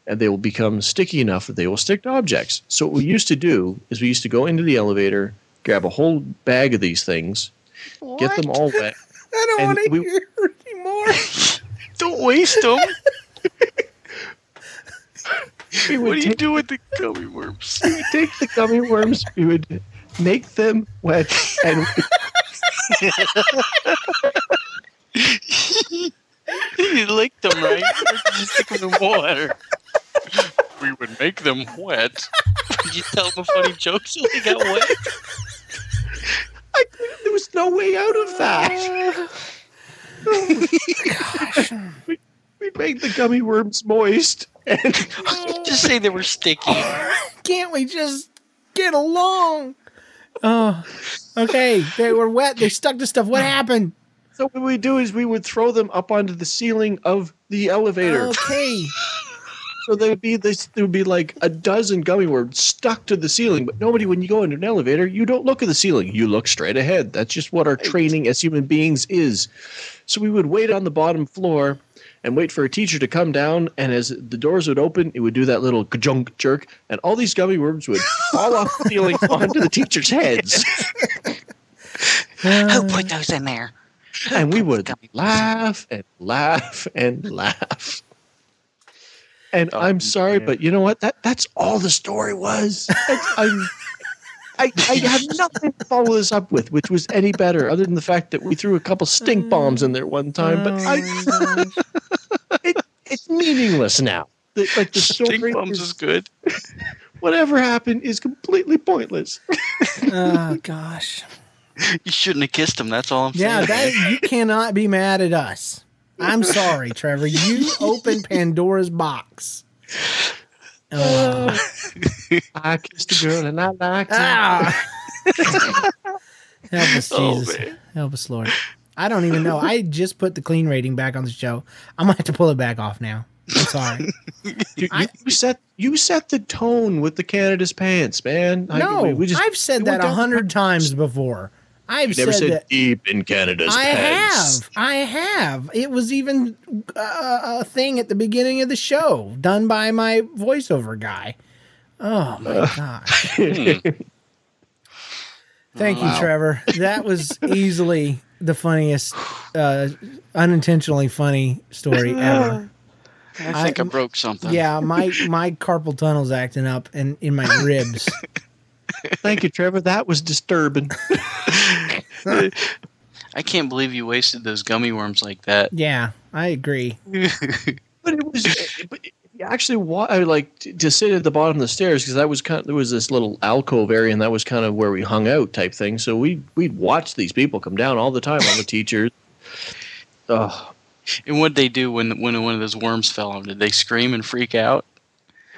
and they will become sticky enough that they will stick to objects so what we used to do is we used to go into the elevator grab a whole bag of these things get them all wet *laughs* I don't want to we- hear anymore. *laughs* Don't waste them. *laughs* we What do you take, do with the gummy worms? we would take the gummy worms we would make them wet and you licked them, right? Did *laughs* you stick them in water? We would make them wet. Did you tell them a funny joke so they got wet? I, there was no way out of that Gosh, we, we made the gummy worms moist and *laughs* Just say they were sticky. Can't we just get along? Oh, okay. They were wet. They stuck to stuff. What happened? So what we do is we would throw them up onto the ceiling of the elevator. Okay. So there'd be this. There would be like a dozen gummy worms stuck to the ceiling, but nobody. When you go into an elevator, you don't look at the ceiling. You look straight ahead. That's just what our training as human beings is. So we would wait on the bottom floor and wait for a teacher to come down. And as the doors would open, it would do that little junk jerk, and all these gummy worms would fall off the ceiling *laughs* onto the teachers' heads. Who put those in there? And we would laugh and laugh and laugh. And I'm sorry, but you know what? That that's all the story was. I'm, I, I have nothing to follow this up with, which was any better, other than the fact that we threw a couple stink bombs in there one time. But I, *laughs* it, it's meaningless now. The, like the *laughs* story Stink bombs is good. *laughs* Whatever happened is completely pointless. oh gosh. You shouldn't have kissed him. That's all I'm Yeah, saying. that you cannot be mad at us. I'm sorry, Trevor. You *laughs* opened Pandora's box. Uh, I kissed a girl and I liked her. ah. Help us, *laughs* Oh, Jesus. man. Help us, Lord. I don't even know. I just put the clean rating back on the show. I'm gonna have to pull it back off now. I'm sorry. *laughs* You, you- you set you set the tone with the Canada's pants, man. I- no, we- we just- I've said that a hundred times before. I've You never said said that. deep in Canada's I pants. have. I have. It was even uh, a thing at the beginning of the show done by my voiceover guy. Oh my gosh. *laughs* Thank you, Wow. Trevor. That was easily the funniest, uh, unintentionally funny story *laughs* ever. I think I, broke something. Yeah, my my carpal tunnel's acting up and in my *laughs* ribs. Thank you, Trevor. That was disturbing. I can't believe you wasted those gummy worms like that. Yeah, I agree. *laughs* But it was but you actually wa- I like to sit at the bottom of the stairs because that was kind of, there was this little alcove area and that was kind of where we hung out type thing. So we we'd watch these people come down all the time, all the teachers. *laughs* Oh, And what did they do when when one of those worms fell on? Did they scream and freak out?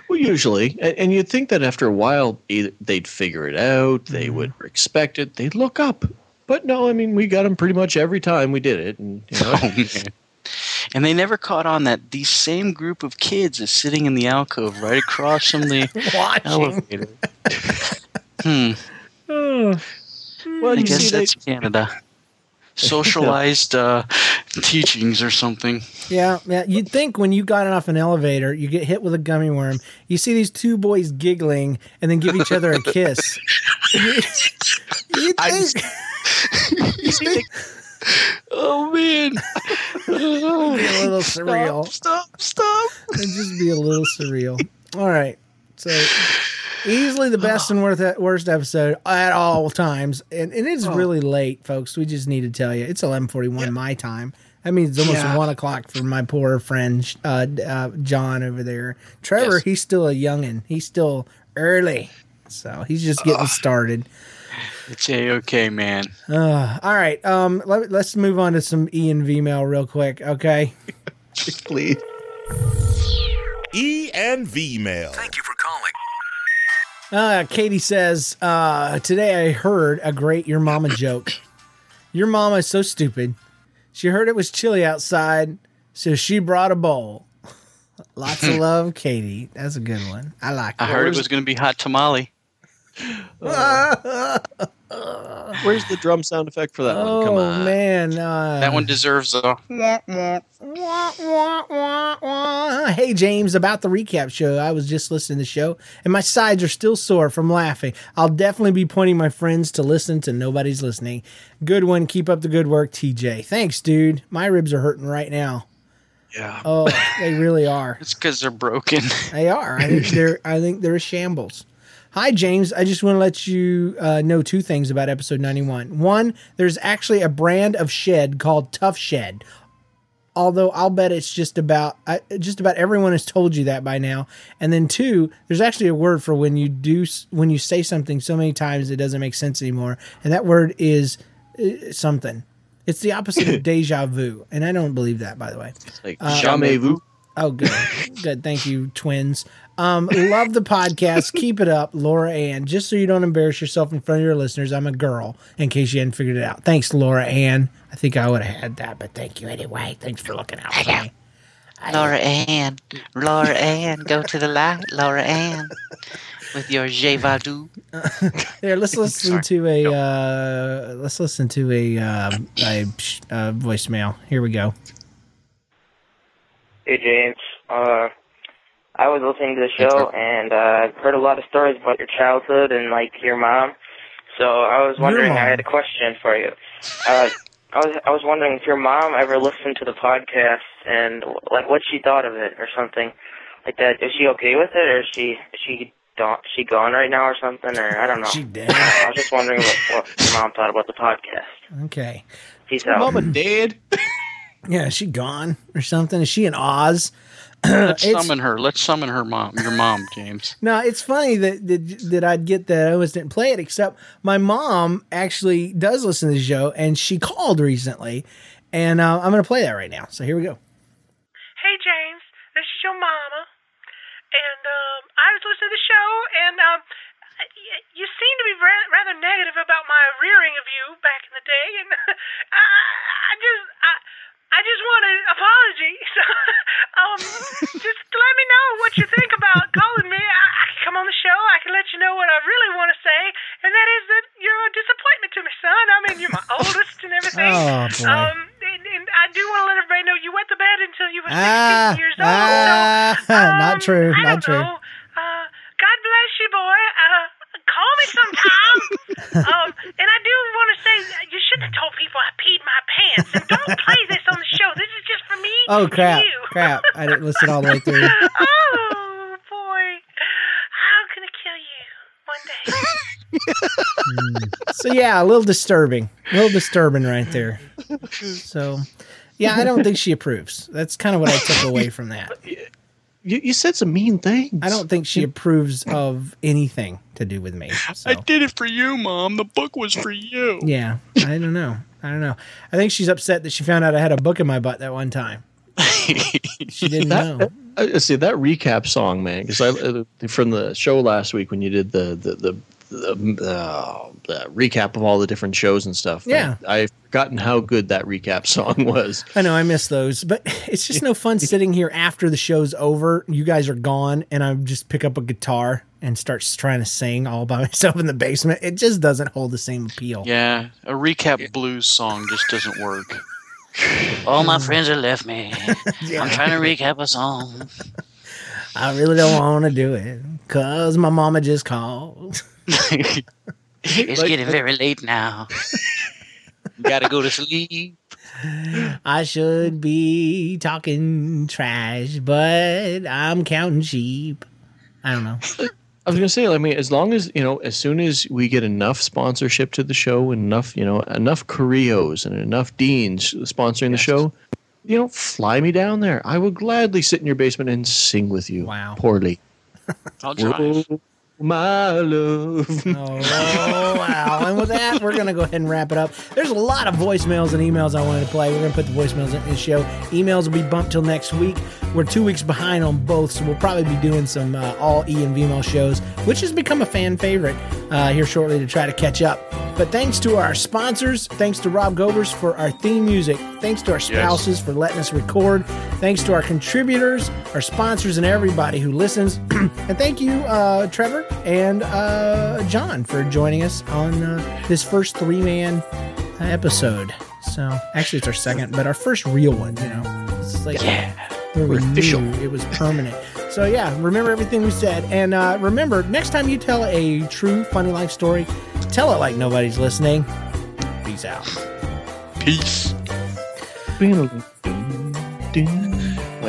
Well, usually, and, and you'd think that after a while they'd figure it out, they would expect it, they'd look up. But no, I mean, we got them pretty much every time we did it, and you know, *laughs* Oh. And they never caught on that these same group of kids is sitting in the alcove right across from the *laughs* elevator. *laughs* Hmm. well, I you guess see, they, that's Canada. Socialized uh, teachings or something. Yeah, yeah. You'd think when you got off an elevator, you get hit with a gummy worm. You see these two boys giggling and then give each other a kiss. you, think, *laughs* you they, Oh man. be a little surreal. Stop, stop. It'd just be a little surreal. All right. So easily the best and worth worst episode at all times. And, and it's really late, folks. We just need to tell you. It's eleven forty one my time. That means it's almost Yeah. one o'clock for my poor friend uh, uh, John over there. Trevor, Yes. he's still a youngin. He's still early. So he's just getting started. It's a okay, man. Uh, all right. Um, let, let's move on to some E and V mail real quick. Okay. *laughs* please. E and V mail. Uh, Katie says, uh, today I heard a great Your Mama joke. Your mama is so stupid. She heard it was chilly outside, so she brought a bowl. *laughs* Lots of *laughs* love, Katie. That's a good one. I like it. I heard it was going to be hot tamale. Where's the drum sound effect for that one? Come Oh, on. man. Uh, That one deserves a. Hey, James, about the recap show. I was just listening to the show, and my sides are still sore from laughing. I'll definitely be pointing my friends to listen to Nobody's Listening. Good one. Keep up the good work, TJ. Thanks, dude. My ribs are hurting right now. Yeah. Oh, they really are. It's because they're broken. They are. I think *laughs* they're. I think they're shambles. Hi, James. I just want to let you uh, know two things about episode 91. One, there's actually a brand of shed called Tuff Shed. Although I'll bet it's just about I, just about everyone has told you that by now. And then two, there's actually a word for when you do when you say something so many times it doesn't make sense anymore, and that word is uh, something. It's the opposite of *laughs* deja vu, and I don't believe that, by the way. Like Uh, jamais vu. Oh, good. good. Thank you, twins. Um, love the podcast. Keep it up, Laura Ann. Just so you don't embarrass yourself in front of your listeners, I'm a girl, in case you hadn't figured it out. Thanks, Laura Ann. I think I would have had that, but thank you anyway. Thanks for looking out for me. Laura Ann, Laura Ann, go to the light, Laura Ann, with your Je Vadu. *laughs* Here, let's *laughs* listen to a uh, let's listen to a um, a uh, voicemail. Here we go. Hey James, uh, I was listening to the show and uh, I've heard a lot of stories about your childhood and like your mom. So I was wondering. I had a question for you. Uh, I was I was wondering if your mom ever listened to the podcast and like what she thought of it or something like that. Is she okay with it or is she is she don't she gone right now or something or I don't know. She dead. I was just wondering what, what your mom thought about the podcast. Okay. Peace out. Mama dead. *laughs* Yeah, is she gone or something? Is she in Oz? *clears throat* Let's summon her. Let's summon her mom. Your mom, James. *laughs* No, it's funny that, that that I'd get that I always didn't play it, except my mom actually does listen to the show, and she called recently, and uh, I'm going to play that right now. So here we go. Hey James, this is your mama, and um, I was listening to the show, and um, you seem to be rather negative about my rearing of you back in the day, and *laughs* I, I just I. I just want an apology. *laughs* So, um, just let me know what you think about calling me. I, I can come on the show. I can let you know what I really want to say, and that is that you're a disappointment to me, son. I mean, you're my *laughs* oldest and everything. Oh, boy. Um, and, and I do want to let everybody know you went to bed until you were 16 Ah, years old. ah, so, um, not true, I not true. know. Uh, God bless you, boy. Uh, call me sometime. *laughs* um, and I do want to say you shouldn't have told people I peed my pants. And don't play this on the show. This is just for me. Oh and crap, you. crap! I didn't listen all the way through. *laughs* oh boy, I'm gonna kill you one day. *laughs* So yeah, a little disturbing, a little disturbing right there. So yeah, I don't think she approves. That's kind of what I took away from that. You, you said some mean things. I don't think she approves of anything to do with me. *laughs* So. I did it for you, mom. The book was for you. Yeah, I don't know. I don't know. I think she's upset that she found out I had a book in my butt that one time. she didn't know. That, uh, see that recap song, man, because I uh, from the show last week when you did the the the, the, uh, the recap of all the different shows and stuff. Yeah. I've forgotten how good that recap *laughs* song was. I know I miss those, but *laughs* it's just no fun sitting here after the show's over. You guys are gone, and I just pick up a guitar and start trying to sing all by *laughs* myself in the basement. It just doesn't hold the same appeal. Yeah, a recap blues song just doesn't work. All my friends have left me. I'm trying to recap a song. I really don't want to do it because my mama just called. *laughs* It's getting very late now. Gotta go to sleep. *laughs* I should be talking trash, but I'm counting sheep. I don't know. *laughs* I was gonna say, I mean, as long as you know, as soon as we get enough sponsorship to the show, enough, you know, enough Carrillos and enough Deans sponsoring the show, you know, fly me down there. I will gladly sit in your basement and sing with you. Wow, poorly. I'll drive. My love. Oh, wow. And with that, we're going to go ahead and wrap it up. There's a lot of voicemails and emails I wanted to play. We're going to put the voicemails in the show. Emails will be bumped till next week. We're two weeks behind on both, so we'll probably be doing some uh, all E and V mail shows, which has become a fan favorite uh, here shortly to try to catch up. But thanks to our sponsors, thanks to Rob Govers for our theme music, thanks to our spouses for letting us record, thanks to our contributors, our sponsors, and everybody who listens. *clears throat* and thank you, uh, Trevor and uh, John, for joining us on uh, this first three man episode. So actually, it's our second, but our first real one. You know, it's like Yeah. where we We're official. knew it was permanent. So yeah, remember everything we said, and uh, remember next time you tell a true funny life story, tell it like nobody's listening. Peace out. Peace. Wait,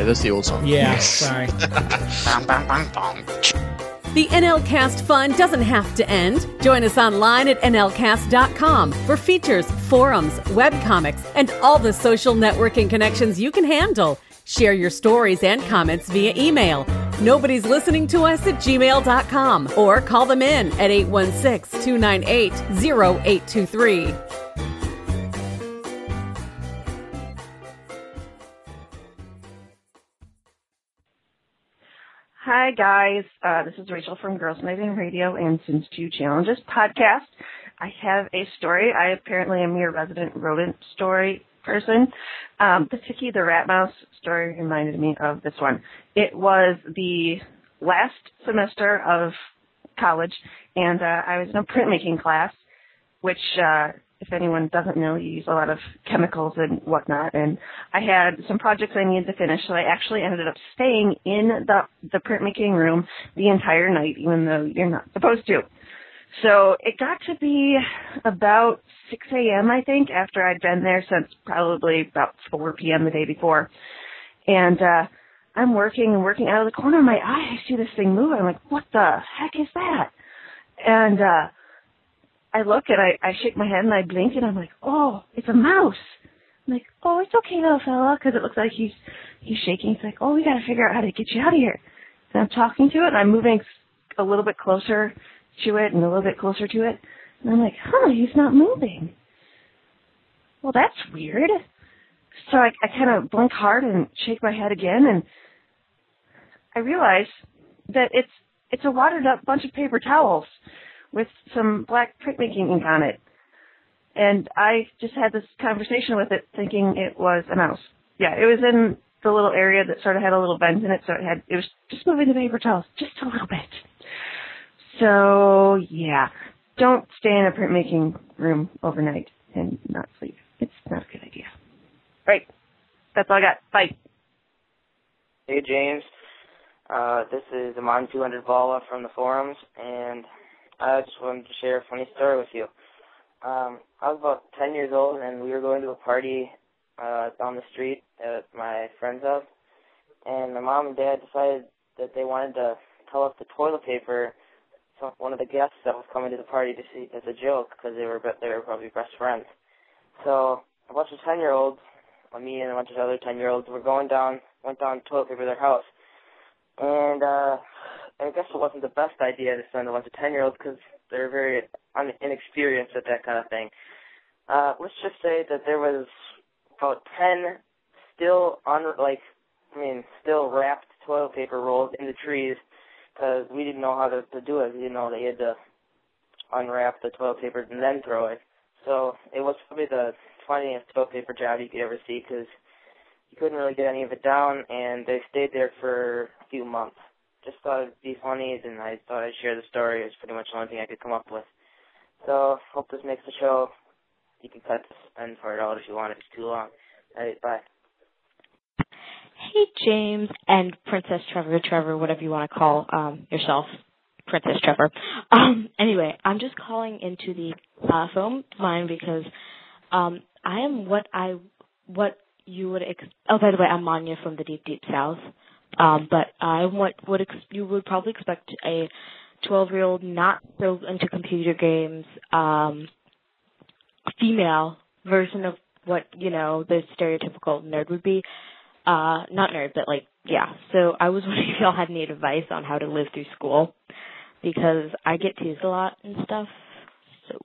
that's the old song. Yeah, sorry. *laughs* The NLCast fun doesn't have to end. Join us online at NLCast.com for features, forums, webcomics, and all the social networking connections you can handle. Share your stories and comments via email. Nobody's listening to us at gmail.com or call them in at 816 298 0823. Hi, guys. Uh, this is Rachel from Girls Amazing Radio and Since Two Challenges podcast. I have a story. I apparently am your resident rodent story person. Um, the Tiki the Rat Mouse story reminded me of this one. It was the last semester of college, and uh, I was in a printmaking class, which, uh, if anyone doesn't know, you use a lot of chemicals and whatnot. And I had some projects I needed to finish, so I actually ended up staying in the the printmaking room the entire night, even though you're not supposed to. So it got to be about 6 a.m. I think after I'd been there since probably about 4 p.m. the day before, and uh, I'm working and working out of the corner of my eye. I see this thing move. I'm like, what the heck is that? And uh, I look and I, I shake my head and I blink and I'm like, oh, it's a mouse. I'm like, oh, it's okay, little fella, because it looks like he's he's shaking. He's like, oh, we got to figure out how to get you out of here. And I'm talking to it and I'm moving a little bit closer to it and a little bit closer to it. And I'm like, huh, he's not moving. Well, that's weird. So I, I kind of blink hard and shake my head again, and I realize that it's it's a watered up bunch of paper towels with some black printmaking ink on it. And I just had this conversation with it, thinking it was a mouse. Yeah, it was in the little area that sort of had a little vent in it, so it had it was just moving the paper towels just a little bit. So yeah, don't stay in a printmaking room overnight and not sleep. It's not a good idea. Right. That's all I got. Bye. Hey James, uh, this is Amon 200 Vala from the forums, and I just wanted to share a funny story with you. Um, I was about 10 years old, and we were going to a party uh, down the street at my friend's house, and my mom and dad decided that they wanted to tell us the toilet paper to one of the guests that was coming to the party to see as a joke because they were they were probably best friends. So a bunch of 10 year olds, me and a bunch of other 10 year olds, were going down went down toilet paper their house, and uh, I guess it wasn't the best idea to send a bunch of 10 year olds because they're very un- inexperienced at that kind of thing. Uh, let's just say that there was about 10 still on, like, I mean, still wrapped toilet paper rolls in the trees because we didn't know how to, to do it. We didn't know you had to unwrap the toilet paper and then throw it. So it was probably the funniest toilet paper job you could ever see because you couldn't really get any of it down, and they stayed there for a few months just thought it'd be funny, and I thought I'd share the story. It's pretty much the only thing I could come up with. So hope this makes the show. You can cut this end part out if you want. It's too long. All right, bye. Hey, James and Princess Trevor, Trevor, whatever you want to call um, yourself, Princess Trevor. Um, anyway, I'm just calling into the uh, phone line because um, I am what I what you would. Ex- oh, by the way, I'm Manya from the deep, deep south. Um, but I what would ex- you would probably expect a 12 year old not so into computer games um, female version of what you know the stereotypical nerd would be. Uh, not nerd, but like yeah. So I was *laughs* wondering if y'all had any advice on how to live through school because I get teased a lot and stuff. So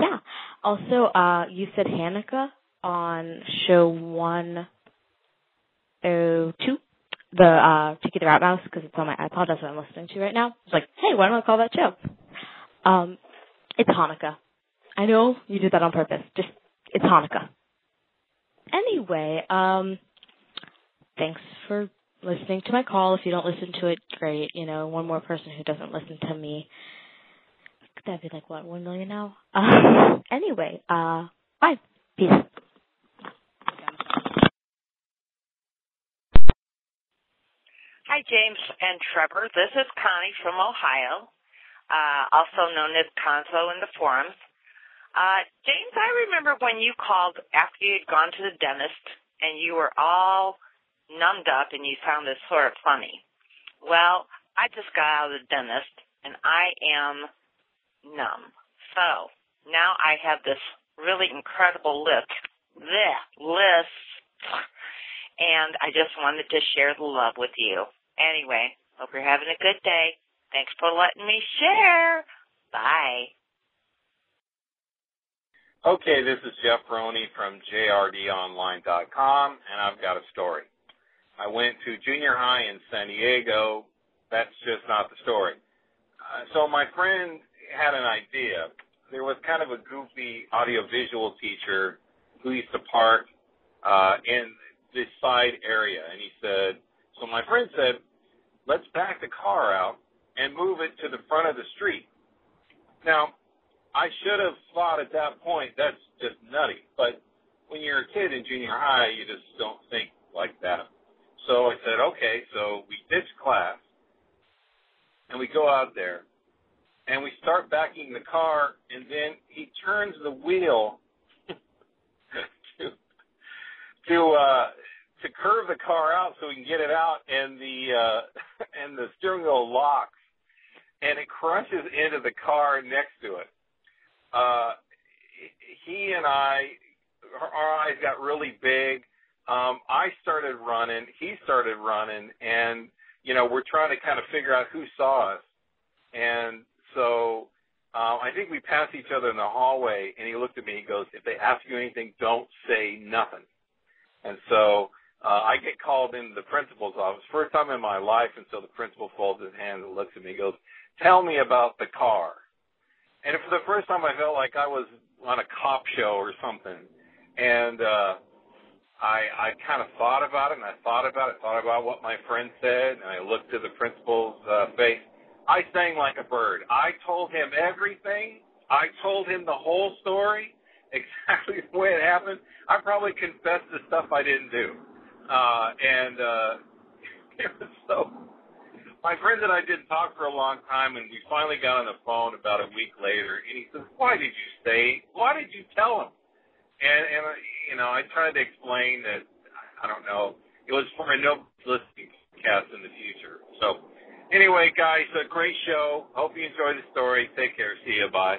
yeah. Also, uh, you said Hanukkah on show one oh two the uh Tiki the Rat Mouse because it's on my iPod. That's what I'm listening to right now. It's like, hey, why don't I call that show? Um, it's Hanukkah. I know you did that on purpose. Just it's Hanukkah. Anyway, um, thanks for listening to my call. If you don't listen to it, great. You know, one more person who doesn't listen to me. That'd be like what, one million now? Uh, *laughs* anyway, uh, bye. Peace. Hi, James and Trevor. This is Connie from Ohio, uh, also known as Conzo in the forums. Uh, James, I remember when you called after you'd gone to the dentist and you were all numbed up and you found this sort of funny. Well, I just got out of the dentist and I am numb. So now I have this really incredible list, bleh, list, and I just wanted to share the love with you. Anyway, hope you're having a good day. Thanks for letting me share. Bye. Okay, this is Jeff Roney from JRDOnline.com, and I've got a story. I went to junior high in San Diego. That's just not the story. Uh, so my friend had an idea. There was kind of a goofy audiovisual teacher who used to park uh, in this side area, and he said, so my friend said, let's back the car out and move it to the front of the street. Now, I should have thought at that point that's just nutty, but when you're a kid in junior high, you just don't think like that. So I said, okay, so we ditch class and we go out there and we start backing the car and then he turns the wheel *laughs* to to uh to curve the car out so we can get it out and the uh *laughs* and the steering wheel locks and it crunches into the car next to it. Uh he and I our eyes got really big. Um I started running, he started running and you know, we're trying to kind of figure out who saw us. And so um, I think we passed each other in the hallway, and he looked at me. And he goes, "If they ask you anything, don't say nothing." And so uh, I get called into the principal's office, first time in my life, and so the principal folds his hands and looks at me. and goes, "Tell me about the car." And for the first time, I felt like I was on a cop show or something. And uh, I I kind of thought about it, and I thought about it, thought about what my friend said, and I looked at the principal's uh, face. I sang like a bird. I told him everything. I told him the whole story, *laughs* exactly the way it happened. I probably confessed the stuff I didn't do. Uh, and uh, *laughs* it was so. My friend and I didn't talk for a long time, and we finally got on the phone about a week later. And he says, "Why did you say? Why did you tell him?" And and uh, you know, I tried to explain that I don't know. It was for a no listening podcast in the future. So Anyway, guys, a great show. Hope you enjoy the story. Take care. See you. Bye.